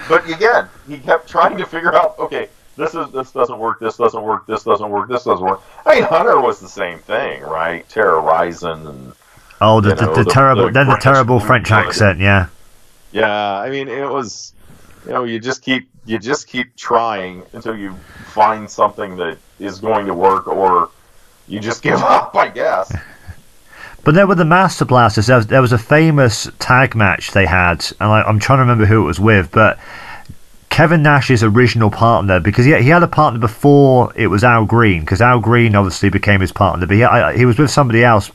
But again, he kept trying to figure out, okay, this is this doesn't work, this doesn't work, this doesn't work, this doesn't work. I mean, Hunter was the same thing, right? Terra Ryzing and oh the the, know, the, the- terrible the then the terrible French accent. Yeah, yeah, I mean, it was, you know, you just keep you just keep trying until you find something that is going to work, or you just give up, I guess. But there were the Master Blasters. There was, there was a famous tag match they had, and I, I'm trying to remember who it was with. But Kevin Nash's original partner, because he, he had a partner before it was Al Greene, because Al Greene obviously became his partner, but he, I, he was with somebody else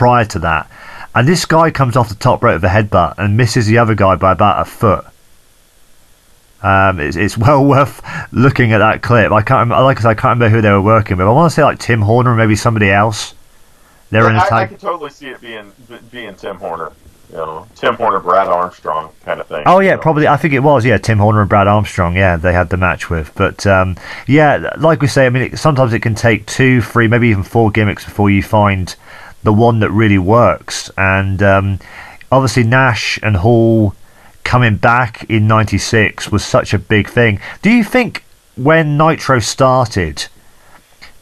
prior to that. And this guy comes off the top rope with a headbutt and misses the other guy by about a foot. Um, it's, it's well worth looking at that clip. I can't, remember, like I said, I can't remember who they were working with. I want to say like Tim Horner or maybe somebody else. They're in a I, I tag. I can totally see it being being Tim Horner, you know, Tim Horner, Brad Armstrong kind of thing. Oh yeah, you know. probably. I think it was. Yeah, Tim Horner and Brad Armstrong. Yeah, they had the match with. But um, yeah, like we say, I mean, it, sometimes it can take two, three, maybe even four gimmicks before you find the one that really works. And um, obviously, Nash and Hall coming back in '96 was such a big thing. Do you think when Nitro started?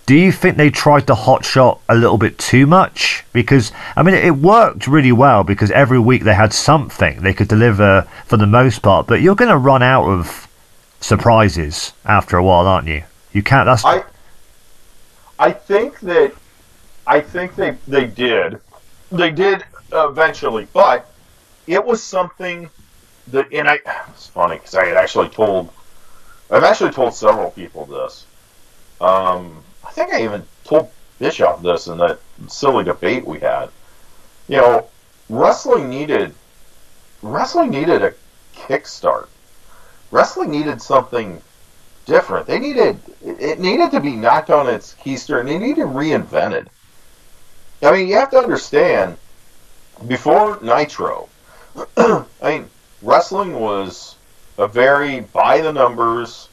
Do you think they tried to hotshot a little bit too much? Because I mean, it worked really well because every week they had something they could deliver for the most part. But you're going to run out of surprises after a while, aren't you? You can't. That's I I think that I think they they did they did eventually, but it was something that and I it's funny because I had actually told I've actually told several people this. Um, I think I even told Bischoff this in that silly debate we had. You know, wrestling needed wrestling needed a kickstart. Wrestling needed something different. They needed it needed to be knocked on its keister and they needed reinvented. I mean, you have to understand before Nitro, I mean, wrestling was a very by the numbers,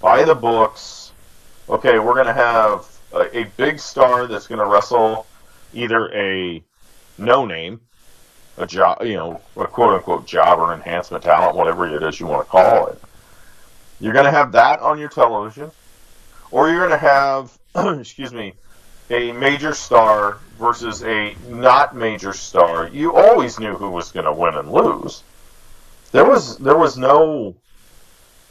by the books. Okay, we're going to have a, a big star that's going to wrestle either a no name, a job, you know, a quote unquote jobber, enhancement talent, whatever it is you want to call it. You're going to have that on your television, or you're going to have, excuse me, a major star versus a not major star. You always knew who was going to win and lose. There was there was no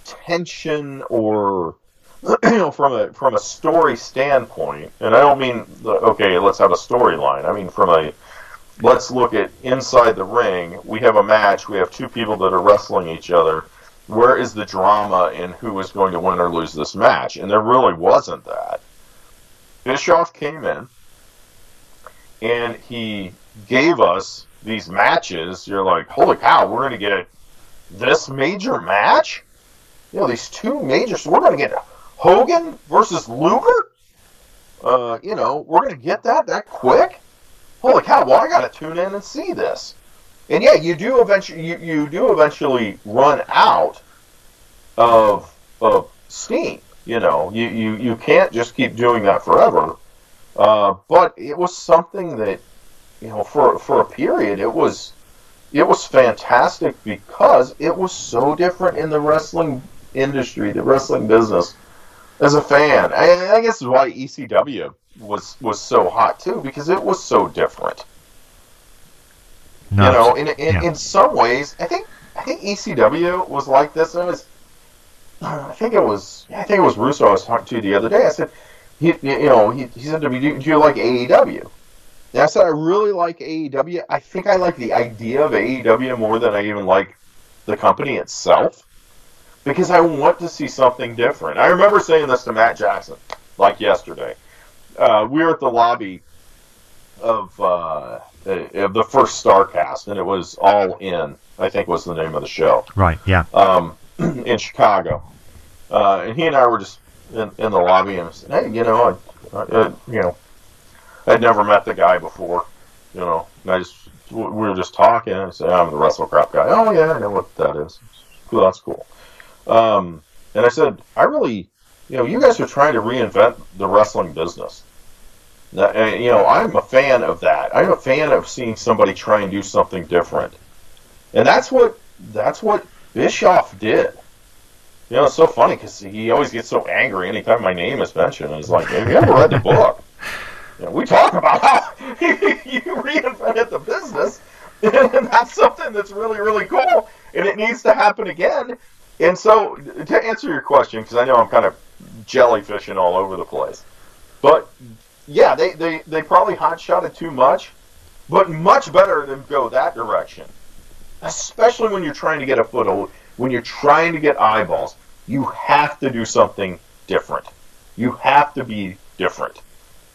tension or you know from a from a story standpoint, and I don't mean the, okay, let's have a storyline. I mean from a let's look at inside the ring. We have a match. We have two people that are wrestling each other. Where is the drama in who is going to win or lose this match? And there really wasn't that. Bischoff came in and he gave us these matches. You're like, holy cow, we're going to get this major match? You know, these two majors. We're going to get Hogan versus Luger? Uh, you know, we're going to get that that quick? Holy cow, well, I got to tune in and see this. And yeah, you do eventually you, you do eventually run out of of steam. You know, you, you, you can't just keep doing that forever. Uh, but it was something that, you know, for for a period, it was it was fantastic because it was so different in the wrestling industry, the wrestling business, as a fan. I, I guess is why ECW was was so hot too because it was so different. No, you know, in in, yeah. in some ways, I think I think ECW was like this. And it was, I think it was, I think it was Russo I was talking to the other day. I said, he, you know, he, he said to me, do, do you like AEW? And I said, I really like AEW. I think I like the idea of AEW more than I even like the company itself because I want to see something different. I remember saying this to Matt Jackson like yesterday. Uh, we were at the lobby of uh, of the first Starcast, and it was All In. I think was the name of the show right, yeah. um, in Chicago. Uh, and he and I were just in, in the lobby, and I said, "Hey, you know, I, I, you know, I'd never met the guy before, you know, and I just we were just talking. And I said, I'm the WrestleCrap guy. Oh yeah, I know what that is. Cool, that's cool. Um, and I said, I really, you know, you guys are trying to reinvent the wrestling business. And, you know, I'm a fan of that. I'm a fan of seeing somebody try and do something different, and that's what that's what Bischoff did. You know, it's so funny because he always gets so angry anytime my name is mentioned. He's like, "Have you ever read the book?" You know, we talk about how you reinvented the business, and that's something that's really, really cool, and it needs to happen again. And so, to answer your question, because I know I'm kind of jellyfishing all over the place, but yeah, they, they, they probably hot it too much, but much better than go that direction. Especially when you're trying to get a foothold, when you're trying to get eyeballs, you have to do something different. You have to be different.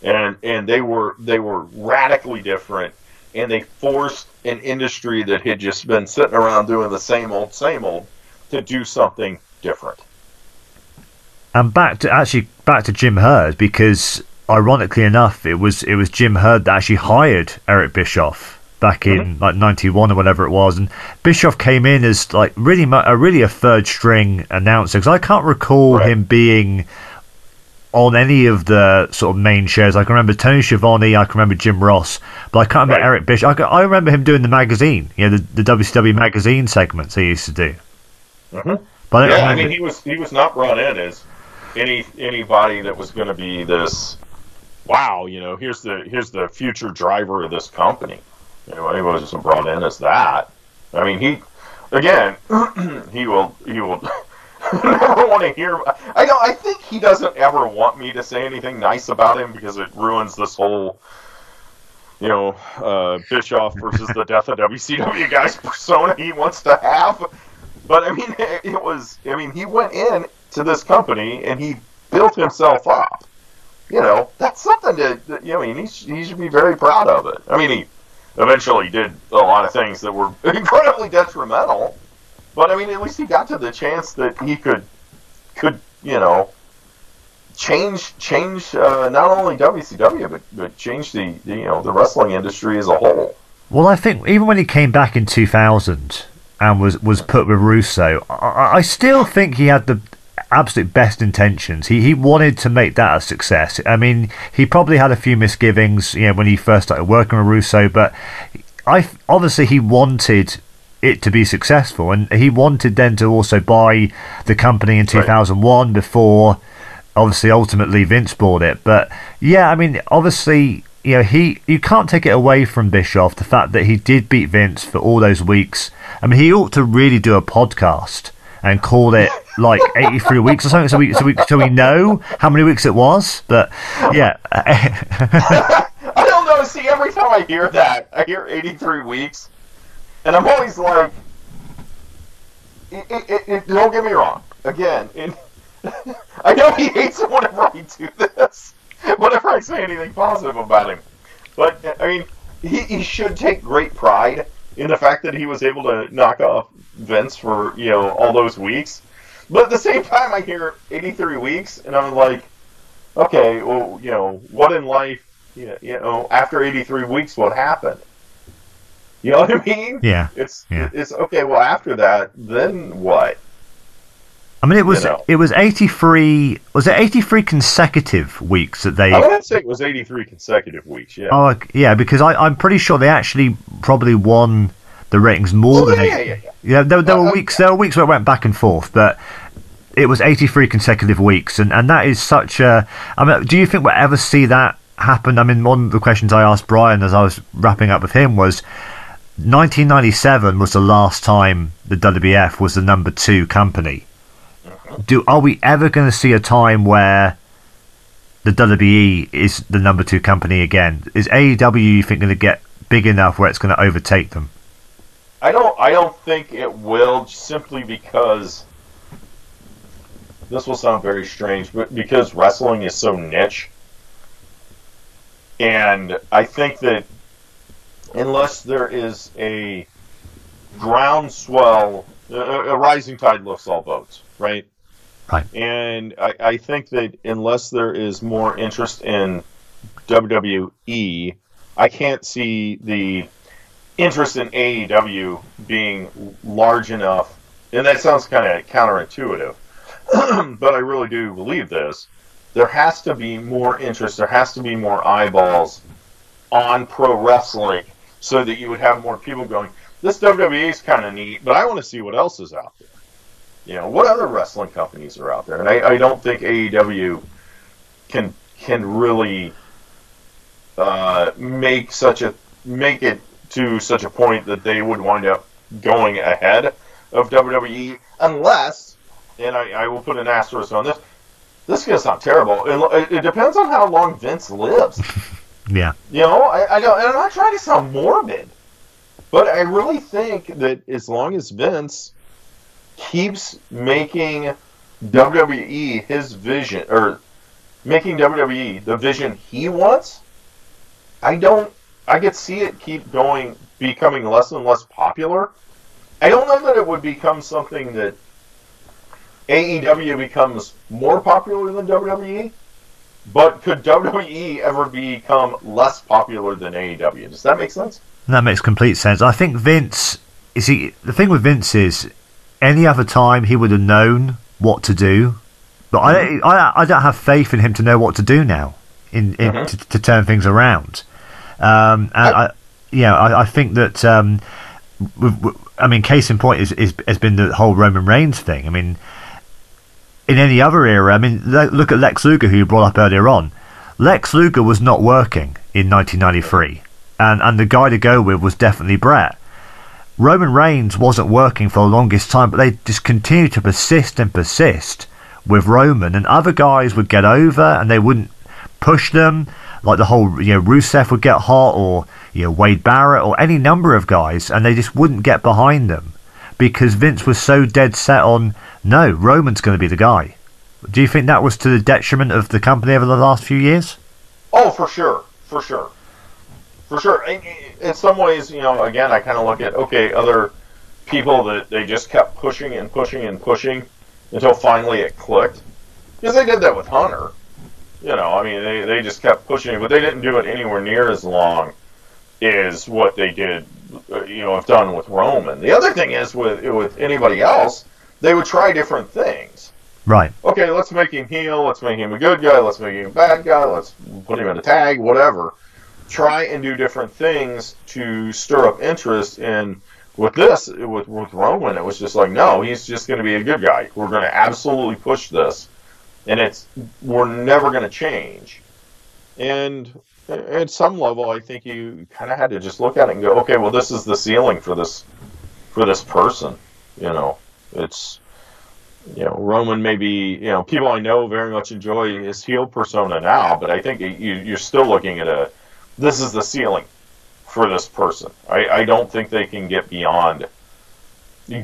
And and they were they were radically different and they forced an industry that had just been sitting around doing the same old same old to do something different. And back to actually back to Jim Herd because ironically enough, it was it was Jim Herd that actually hired Eric Bischoff back in like '91 or whatever it was, and Bischoff came in as like really a really a third string announcer because I can't recall Right. him being on any of the sort of main shows. I can remember Tony Schiavone, I can remember Jim Ross, but I can't remember Right. Eric Bischoff. I, I remember him doing the magazine, you know, the, the WCW magazine segments he used to do. Mhm. But I Yeah, I mean he was he was not brought in as any anybody that was going to be this. Wow, you know, here's the here's the future driver of this company. You know, he wasn't brought in as that. I mean, he again, he will he will never want to hear. I don't. I think he doesn't ever want me to say anything nice about him because it ruins this whole. You know, uh, Bischoff versus the death of WCW guys persona he wants to have. But I mean, it was. I mean, he went in to this company and he built himself up. You know, that's something to. that, You know, I mean, he, he should be very proud of it. I mean, he eventually did a lot of things that were incredibly detrimental. But I mean, at least he got to the chance that he could, could you know, change change uh, not only WCW but but change the, you know the wrestling industry as a whole. Well, I think even when he came back in 2000 and was, was put with Russo, I, I still think he had the absolute best intentions. He he wanted to make that a success. I mean, he probably had a few misgivings, you know, when he first started working with Russo, but I obviously he wanted it to be successful, and he wanted then to also buy the company in 2001 before obviously ultimately Vince bought it. But yeah, I mean, obviously, you know, he you can't take it away from Bischoff the fact that he did beat Vince for all those weeks. I mean, he ought to really do a podcast and call it like 83 weeks or something so we so we so we know how many weeks it was. But yeah, I don't know. See, every time I hear that, I hear 83 weeks, and I'm always like, it, it, it, don't get me wrong. Again, in, I know he hates it whenever I do this, whenever I say anything positive about him. But, I mean, he, he should take great pride in the fact that he was able to knock off Vince for, you know, all those weeks. But at the same time, I hear 83 weeks, and I'm like, okay, well, you know, what in life, you know, after 83 weeks, what happened? You know what I mean? yeah. It's Yeah. it's okay. Well, after that, then what? I mean, it was You know. it was 83. Was it 83 consecutive weeks that they? I would say it was 83 consecutive weeks. Yeah. Oh, yeah, because I, I'm pretty sure they actually probably won the ratings more Oh, than yeah, eight. yeah, yeah, yeah. Yeah, there, there Uh, were weeks. There were weeks where it went back and forth, but it was 83 consecutive weeks, and, and that is such a. I mean, do you think we'll ever see that happen? I mean, one of the questions I asked Bryan as I was wrapping up with him was 1997 was the last time the WWF was the number two company. Do Are we ever going to see a time where the WWE is the number two company again? Is AEW, you think, going to get big enough where it's going to overtake them? I don't. I don't think it will, simply because this will sound very strange, but because wrestling is so niche, and I think that unless there is a groundswell, a, a rising tide lifts all boats, right? Right. And I, I think that unless there is more interest in WWE, I can't see the interest in AEW being large enough. And that sounds kind of counterintuitive, but I really do believe this. There has to be more interest, there has to be more eyeballs on pro wrestling so that you would have more people going, this WWE is kind of neat, but I want to see what else is out there. You know, what other wrestling companies are out there? And I, I don't think AEW can can really uh, make such a make it to such a point that they would wind up going ahead of WWE unless, and I, I will put an asterisk on this. This is gonna sound terrible. It, it depends on how long Vince lives. Yeah. You know, I, I don't, and I'm not trying to sound morbid, but I really think that as long as Vince keeps making WWE his vision, or making WWE the vision he wants, I don't, I could see it keep going, becoming less and less popular. I don't know that it would become something that AEW becomes more popular than WWE, but could WWE ever become less popular than AEW? Does that make sense? That makes complete sense. I think Vince. You see, the thing with Vince is, any other time he would have known what to do, but I, I, I don't have faith in him to know what to do now, in, in Mhm. to, to turn things around. Um, and I, yeah, I, I think that. Um, I mean, case in point is, is has been the whole Roman Reigns thing. I mean, in any other era, I mean, look at Lex Luger, who you brought up earlier on. Lex Luger was not working in 1993, and, and the guy to go with was definitely Bret. Roman Reigns wasn't working for the longest time, but they just continued to persist and persist with Roman, and other guys would get over and they wouldn't push them. Like the whole, you know, Rusev would get hot, or you know, Wade Barrett, or any number of guys, and they just wouldn't get behind them because Vince was so dead set on no, Roman's going to be the guy. Do you think that was to the detriment of the company over the last few years? Oh, for sure, for sure, for sure. In, in some ways, you know, again, I kind of look at okay, other people that they just kept pushing and pushing and pushing until finally it clicked. Because they did that with Hunter. You know, I mean, they, they just kept pushing, but they didn't do it anywhere near as long as what they did, uh, you know, have done with Roman. The other thing is with with anybody else, they would try different things Right. okay, let's make him heel. let's make him a good guy, let's make him a bad guy, let's put him in a tag, whatever. Try and do different things to stir up interest. And with this, with, with Roman, it was just like, no, he's just going to be a good guy. We're going to absolutely push this. And it's, we're never going to change. And at some level, I think you kind of had to just look at it and go, okay, well, this is the ceiling for this, for this person. You know, it's, you know, Roman maybe you know, people I know very much enjoy his heel persona now, but I think you, you're still looking at a, this is the ceiling for this person. I, I don't think they can get beyond,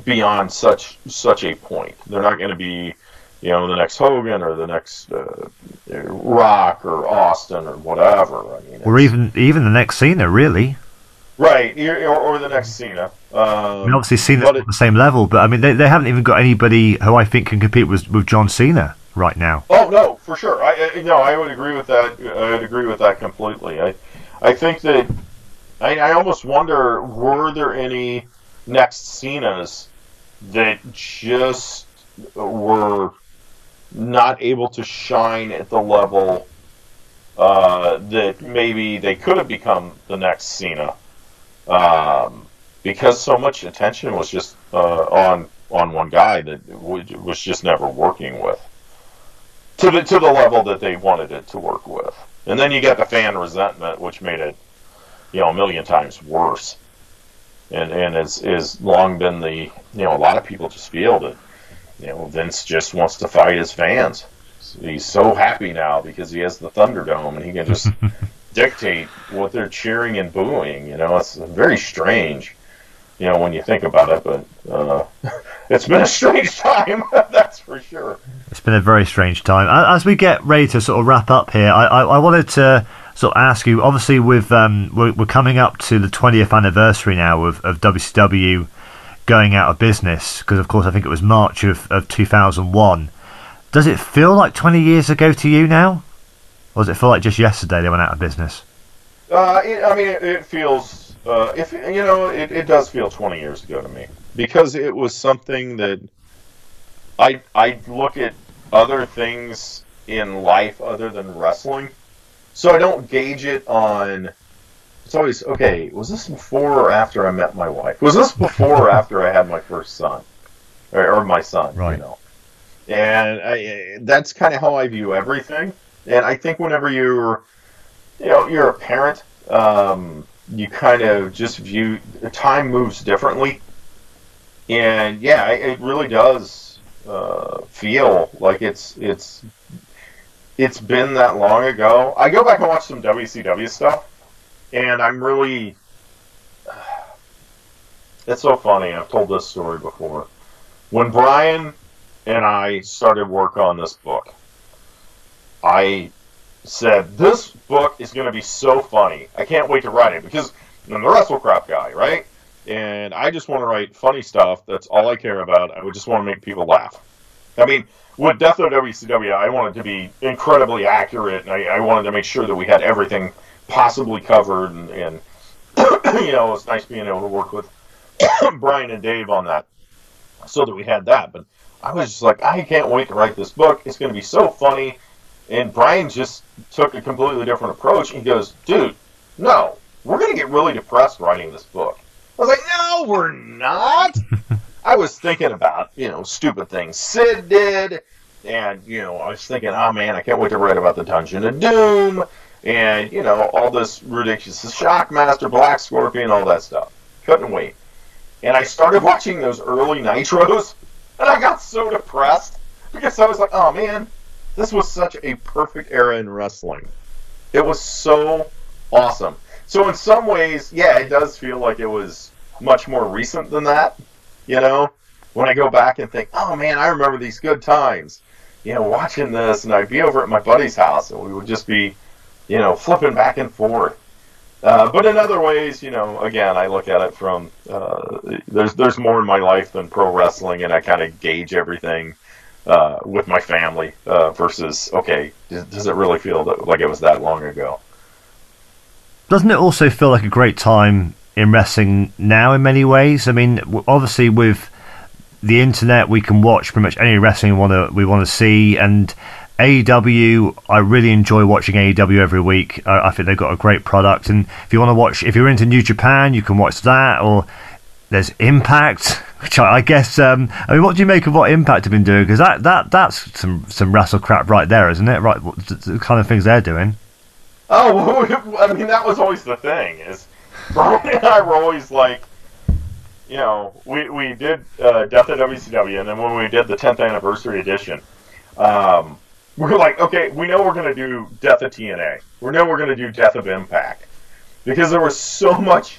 beyond such such a point. They're not going to be, you know, the next Hogan or the next uh, Rock or Austin or whatever. I mean, Or even even the next Cena, really. Right, or, or the next Cena. Um, I mean, obviously Cena's but on the same level, but I mean, they, they haven't even got anybody who I think can compete with with John Cena right now. Oh no, for sure. I, I no, I would agree with that. I would agree with that completely. I, I think that I, I almost wonder were there any next Cenas that just were not able to shine at the level uh, that maybe they could have become the next Cena, um, because so much attention was just uh, on on one guy that was just never working with to the to the level that they wanted it to work with. And then you get the fan resentment, which made it, you know, a million times worse. And and has is long been the you know a lot of people just feel that you know Vince just wants to fight his fans. He's so happy now because he has the Thunderdome and he can just dictate what they're cheering and booing. You know, it's very strange you know, when you think about it. But uh, it's been a strange time, that's for sure. It's been a very strange time. As we get ready to sort of wrap up here, I, I, I wanted to sort of ask you. Obviously, with um, we're, we're, coming up to the 20th anniversary now of, of WCW going out of business because, of course, I think it was March of, of 2001. Does it feel like 20 years ago to you now, or does it feel like just yesterday they went out of business? Uh, it, I mean, it, it feels uh, if you know, it, it does feel 20 years ago to me because it was something that I I look at other things in life other than wrestling, so I don't gauge it on. It's always okay. Was this before or after I met my wife? Was this before or after I had my first son, or, or my son? Right. You know, and I, that's kind of how I view everything. And I think whenever you're, you know, you're a parent. Um, you kind of just view time moves differently, and yeah, it really does uh, feel like it's it's it's been that long ago. I go back and watch some WCW stuff, and I'm really. It's so funny. I've told this story before. When Bryan and I started work on this book, I said, This book is going to be so funny. I can't wait to write it because I'm the WrestleCrap guy, right? And I just want to write funny stuff. That's all I care about. I just want to make people laugh. I mean, with Death of WCW, I wanted to be incredibly accurate, and I, I wanted to make sure that we had everything possibly covered. And, and you know, it's nice being able to work with Bryan and Dave on that so that we had that. But I was just like, I can't wait to write this book. It's going to be so funny. And Bryan just took a completely different approach. He goes, dude, no, we're going to get really depressed writing this book. I was like, no, we're not. I was thinking about, you know, stupid things Sid did. And, you know, I was thinking, oh man, I can't wait to write about the Dungeon of Doom. And, you know, all this ridiculous Shockmaster, Black Scorpion, all that stuff. Couldn't wait. And I started watching those early Nitros. And I got so depressed because I was like, oh man, this was such a perfect era in wrestling. It was so awesome. So in some ways, yeah, it does feel like it was much more recent than that. You know, when I go back and think, oh man, I remember these good times. You know, watching this, and I'd be over at my buddy's house, and we would just be, you know, flipping back and forth. Uh, but in other ways, you know, again, I look at it from uh, there's there's more in my life than pro wrestling, and I kind of gauge everything uh, with my family uh, versus okay, does, it really feel like it was that long ago? Doesn't it also feel like a great time in wrestling now in many ways? I mean, obviously with the internet, we can watch pretty much any wrestling we want to we want to see, and AEW, I really enjoy watching AEW every week. I, I think they've got a great product, and if you want to watch, if you're into New Japan, you can watch that, or there's Impact, which I, I guess. Um, I mean, what do you make of what Impact have been doing? Because that, that that's some some wrestle crap right there, isn't it? Right, the kind of things they're doing. Oh, I mean, that was always the thing. Is Bryan and I were always like, you know, we we did uh, Death of WCW, and then when we did the 10th anniversary edition, um, we are like, okay, we know we're going to do Death of TNA. We know we're going to do Death of Impact because there was so much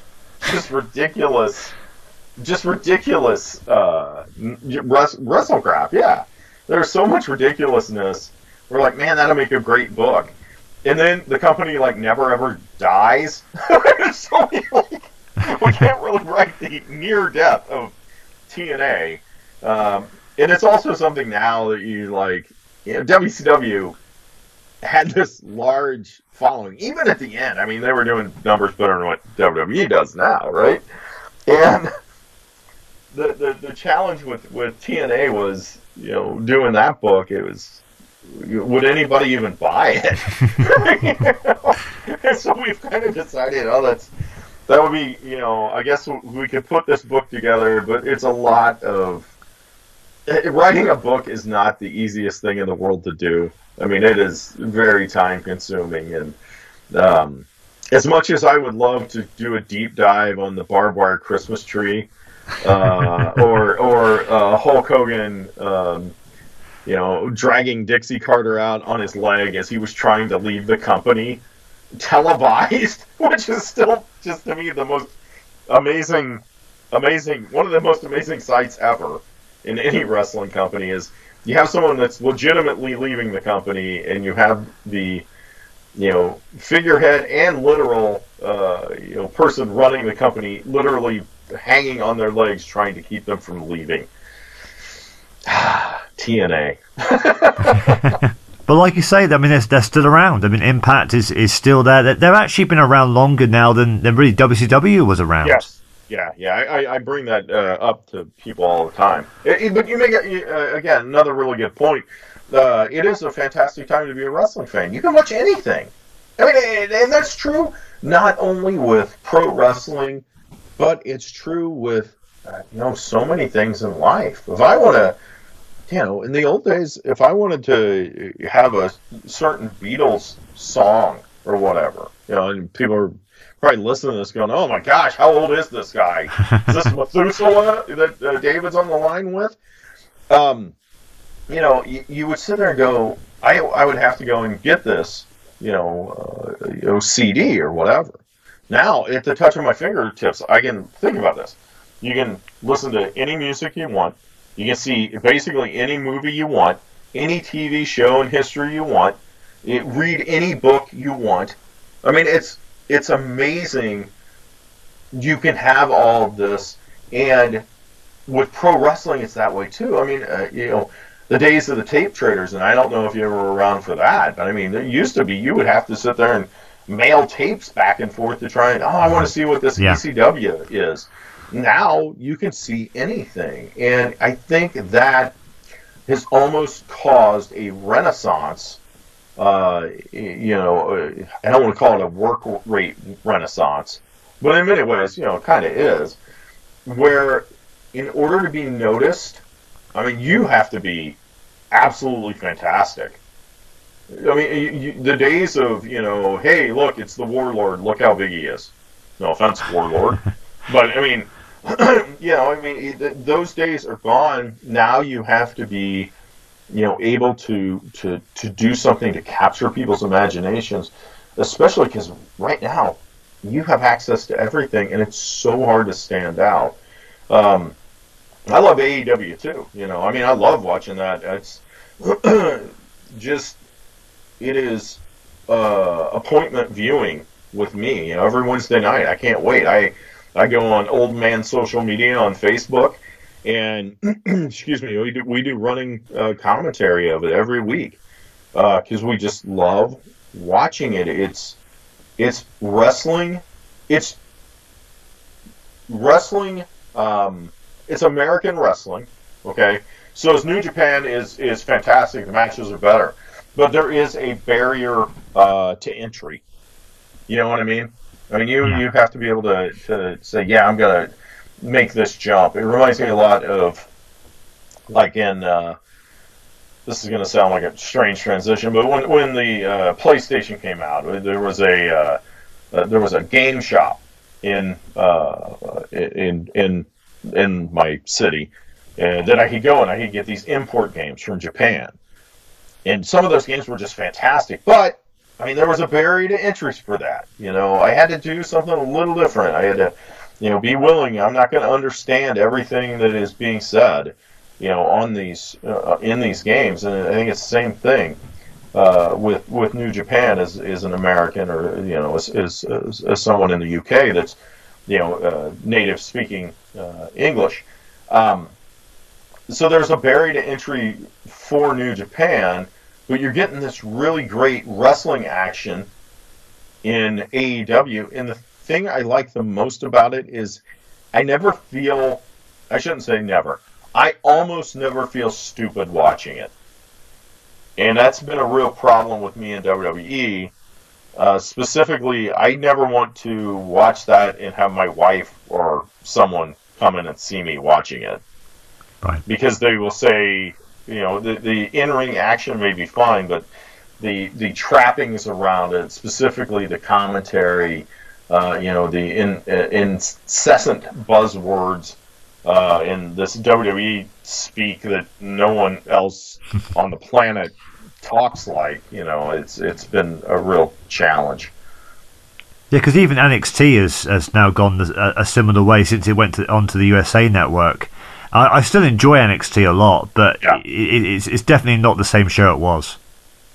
just ridiculous just ridiculous uh, wrestle crap. Yeah, there's so much ridiculousness. We're like, man, that'll make a great book. And then the company like never ever dies. so we, like, we can't really write the near death of TNA. Um, and it's also something now that you like. You know, WCW had this large following, even at the end. I mean, they were doing numbers better than what WWE does now, right? And the, the, the challenge with, with TNA was, you know, doing that book, it was, would anybody even buy it? And so we've kind of decided, oh, that's, that would be, you know, I guess we could put this book together, but it's a lot of writing a book is not the easiest thing in the world to do. I mean, it is very time consuming, and um, as much as I would love to do a deep dive on the barbed wire Christmas tree, uh, or or uh, Hulk Hogan, um, you know, dragging Dixie Carter out on his leg as he was trying to leave the company, televised, which is still just to me the most amazing, amazing, one of the most amazing sights ever in any wrestling company is you have someone that's legitimately leaving the company, and you have the you know figurehead and literal uh, you know person running the company literally hanging on their legs trying to keep them from leaving. TNA. but like you say, I mean, they're, they're, still around. I mean, Impact is, is still there. They've actually been around longer now than, than really WCW was around. Yes. Yeah, yeah, I, I bring that uh, up to people all the time. It, it, but you make uh, again another really good point. Uh, it is a fantastic time to be a wrestling fan. You can watch anything. I mean, and, and that's true not only with pro wrestling, but it's true with uh, you know so many things in life. If I want to, you know, in the old days, if I wanted to have a certain Beatles song or whatever, you know, and people are probably listening to this going, "Oh my gosh, how old is this guy? Is this Methuselah that uh, David's on the line with?" Um, you know, you, you, would sit there and go, "I I would have to go and get this, you know, uh, you know, CD or whatever." Now, at the touch of my fingertips, I can think about this. You can listen to any music you want. You can see basically any movie you want, any TV show in history you want, it, read any book you want. I mean, it's it's amazing you can have all of this and with pro wrestling it's that way too i mean uh, you know the days of the tape traders and i don't know if you ever were around for that but i mean there used to be you would have to sit there and mail tapes back and forth to try and oh i want to see what this yeah. ecw is now you can see anything and i think that has almost caused a renaissance uh, you know, uh, I don't want to call it a work rate renaissance, but in many ways, you know, it kind of is, where in order to be noticed, I mean, you have to be absolutely fantastic. I mean, you, the days of, you know, hey, look, it's the warlord, look how big he is. No offense, warlord. but, I mean, you know, I mean, those days are gone. Now you have to be you know able to to to do something to capture people's imaginations especially because right now you have access to everything and it's so hard to stand out um, i love aew too you know i mean i love watching that it's just it is uh, appointment viewing with me you know, every wednesday night i can't wait i i go on old man social media on facebook and excuse me, we do we do running uh, commentary of it every week because uh, we just love watching it. It's it's wrestling. It's wrestling. Um, it's American wrestling. Okay, so as New Japan is is fantastic. The matches are better, but there is a barrier uh, to entry. You know what I mean? I mean, you you have to be able to, to say, yeah, I'm gonna make this jump. It reminds me a lot of, like in, uh, this is to sound like a strange transition, but when when the uh, PlayStation came out, there was a uh, uh, there was a game shop in uh, in in in my city uh, that I could go and I could get these import games from Japan, and some of those games were just fantastic, but I mean, there was a barrier to entry for that. You know, I had to do something a little different. I had to you know, be willing. I'm not going to understand everything that is being said, you know, on these uh, in these games, and I think it's the same thing uh, with with New Japan as, as an American or you know as, as, as someone in the UK that's you know uh, native speaking uh, English. Um, so there's a barrier to entry for New Japan, but you're getting this really great wrestling action in AEW, and the thing I like the most about it is I never feel, I shouldn't say never, I almost never feel stupid watching it. And that's been a real problem with me in WWE. Uh, specifically, I never want to watch that and have my wife or someone come in and see me watching it. Right. Because they will say, you know, the, the in ring action may be fine, but the the trappings around it, specifically the commentary, uh, you know, the in, uh, incessant buzzwords uh, in this WWE speak that no one else on the planet talks like. You know, it's it's been a real challenge. Yeah, because even NXT has, has now gone a, a similar way since it went to, onto the USA Network. I, I still enjoy NXT a lot, but Yeah. it, it's, it's definitely not the same show it was.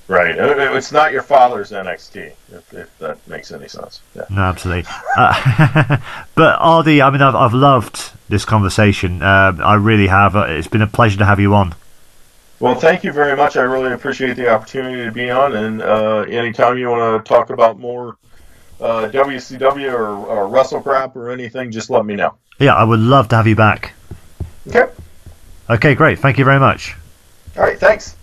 Right. Uh, It's not your father's NXT, if, if that makes any sense. Yeah. No, absolutely. Uh, but RD, I mean, I've, I've loved this conversation. Uh, I really have. Uh, It's been a pleasure to have you on. Well, thank you very much. I really appreciate the opportunity to be on. And uh, anytime you want to talk about more uh, WCW or, or WrestleCrap or anything, just let me know. Yeah, I would love to have you back. Okay. Okay, great. Thank you very much. All right. Thanks.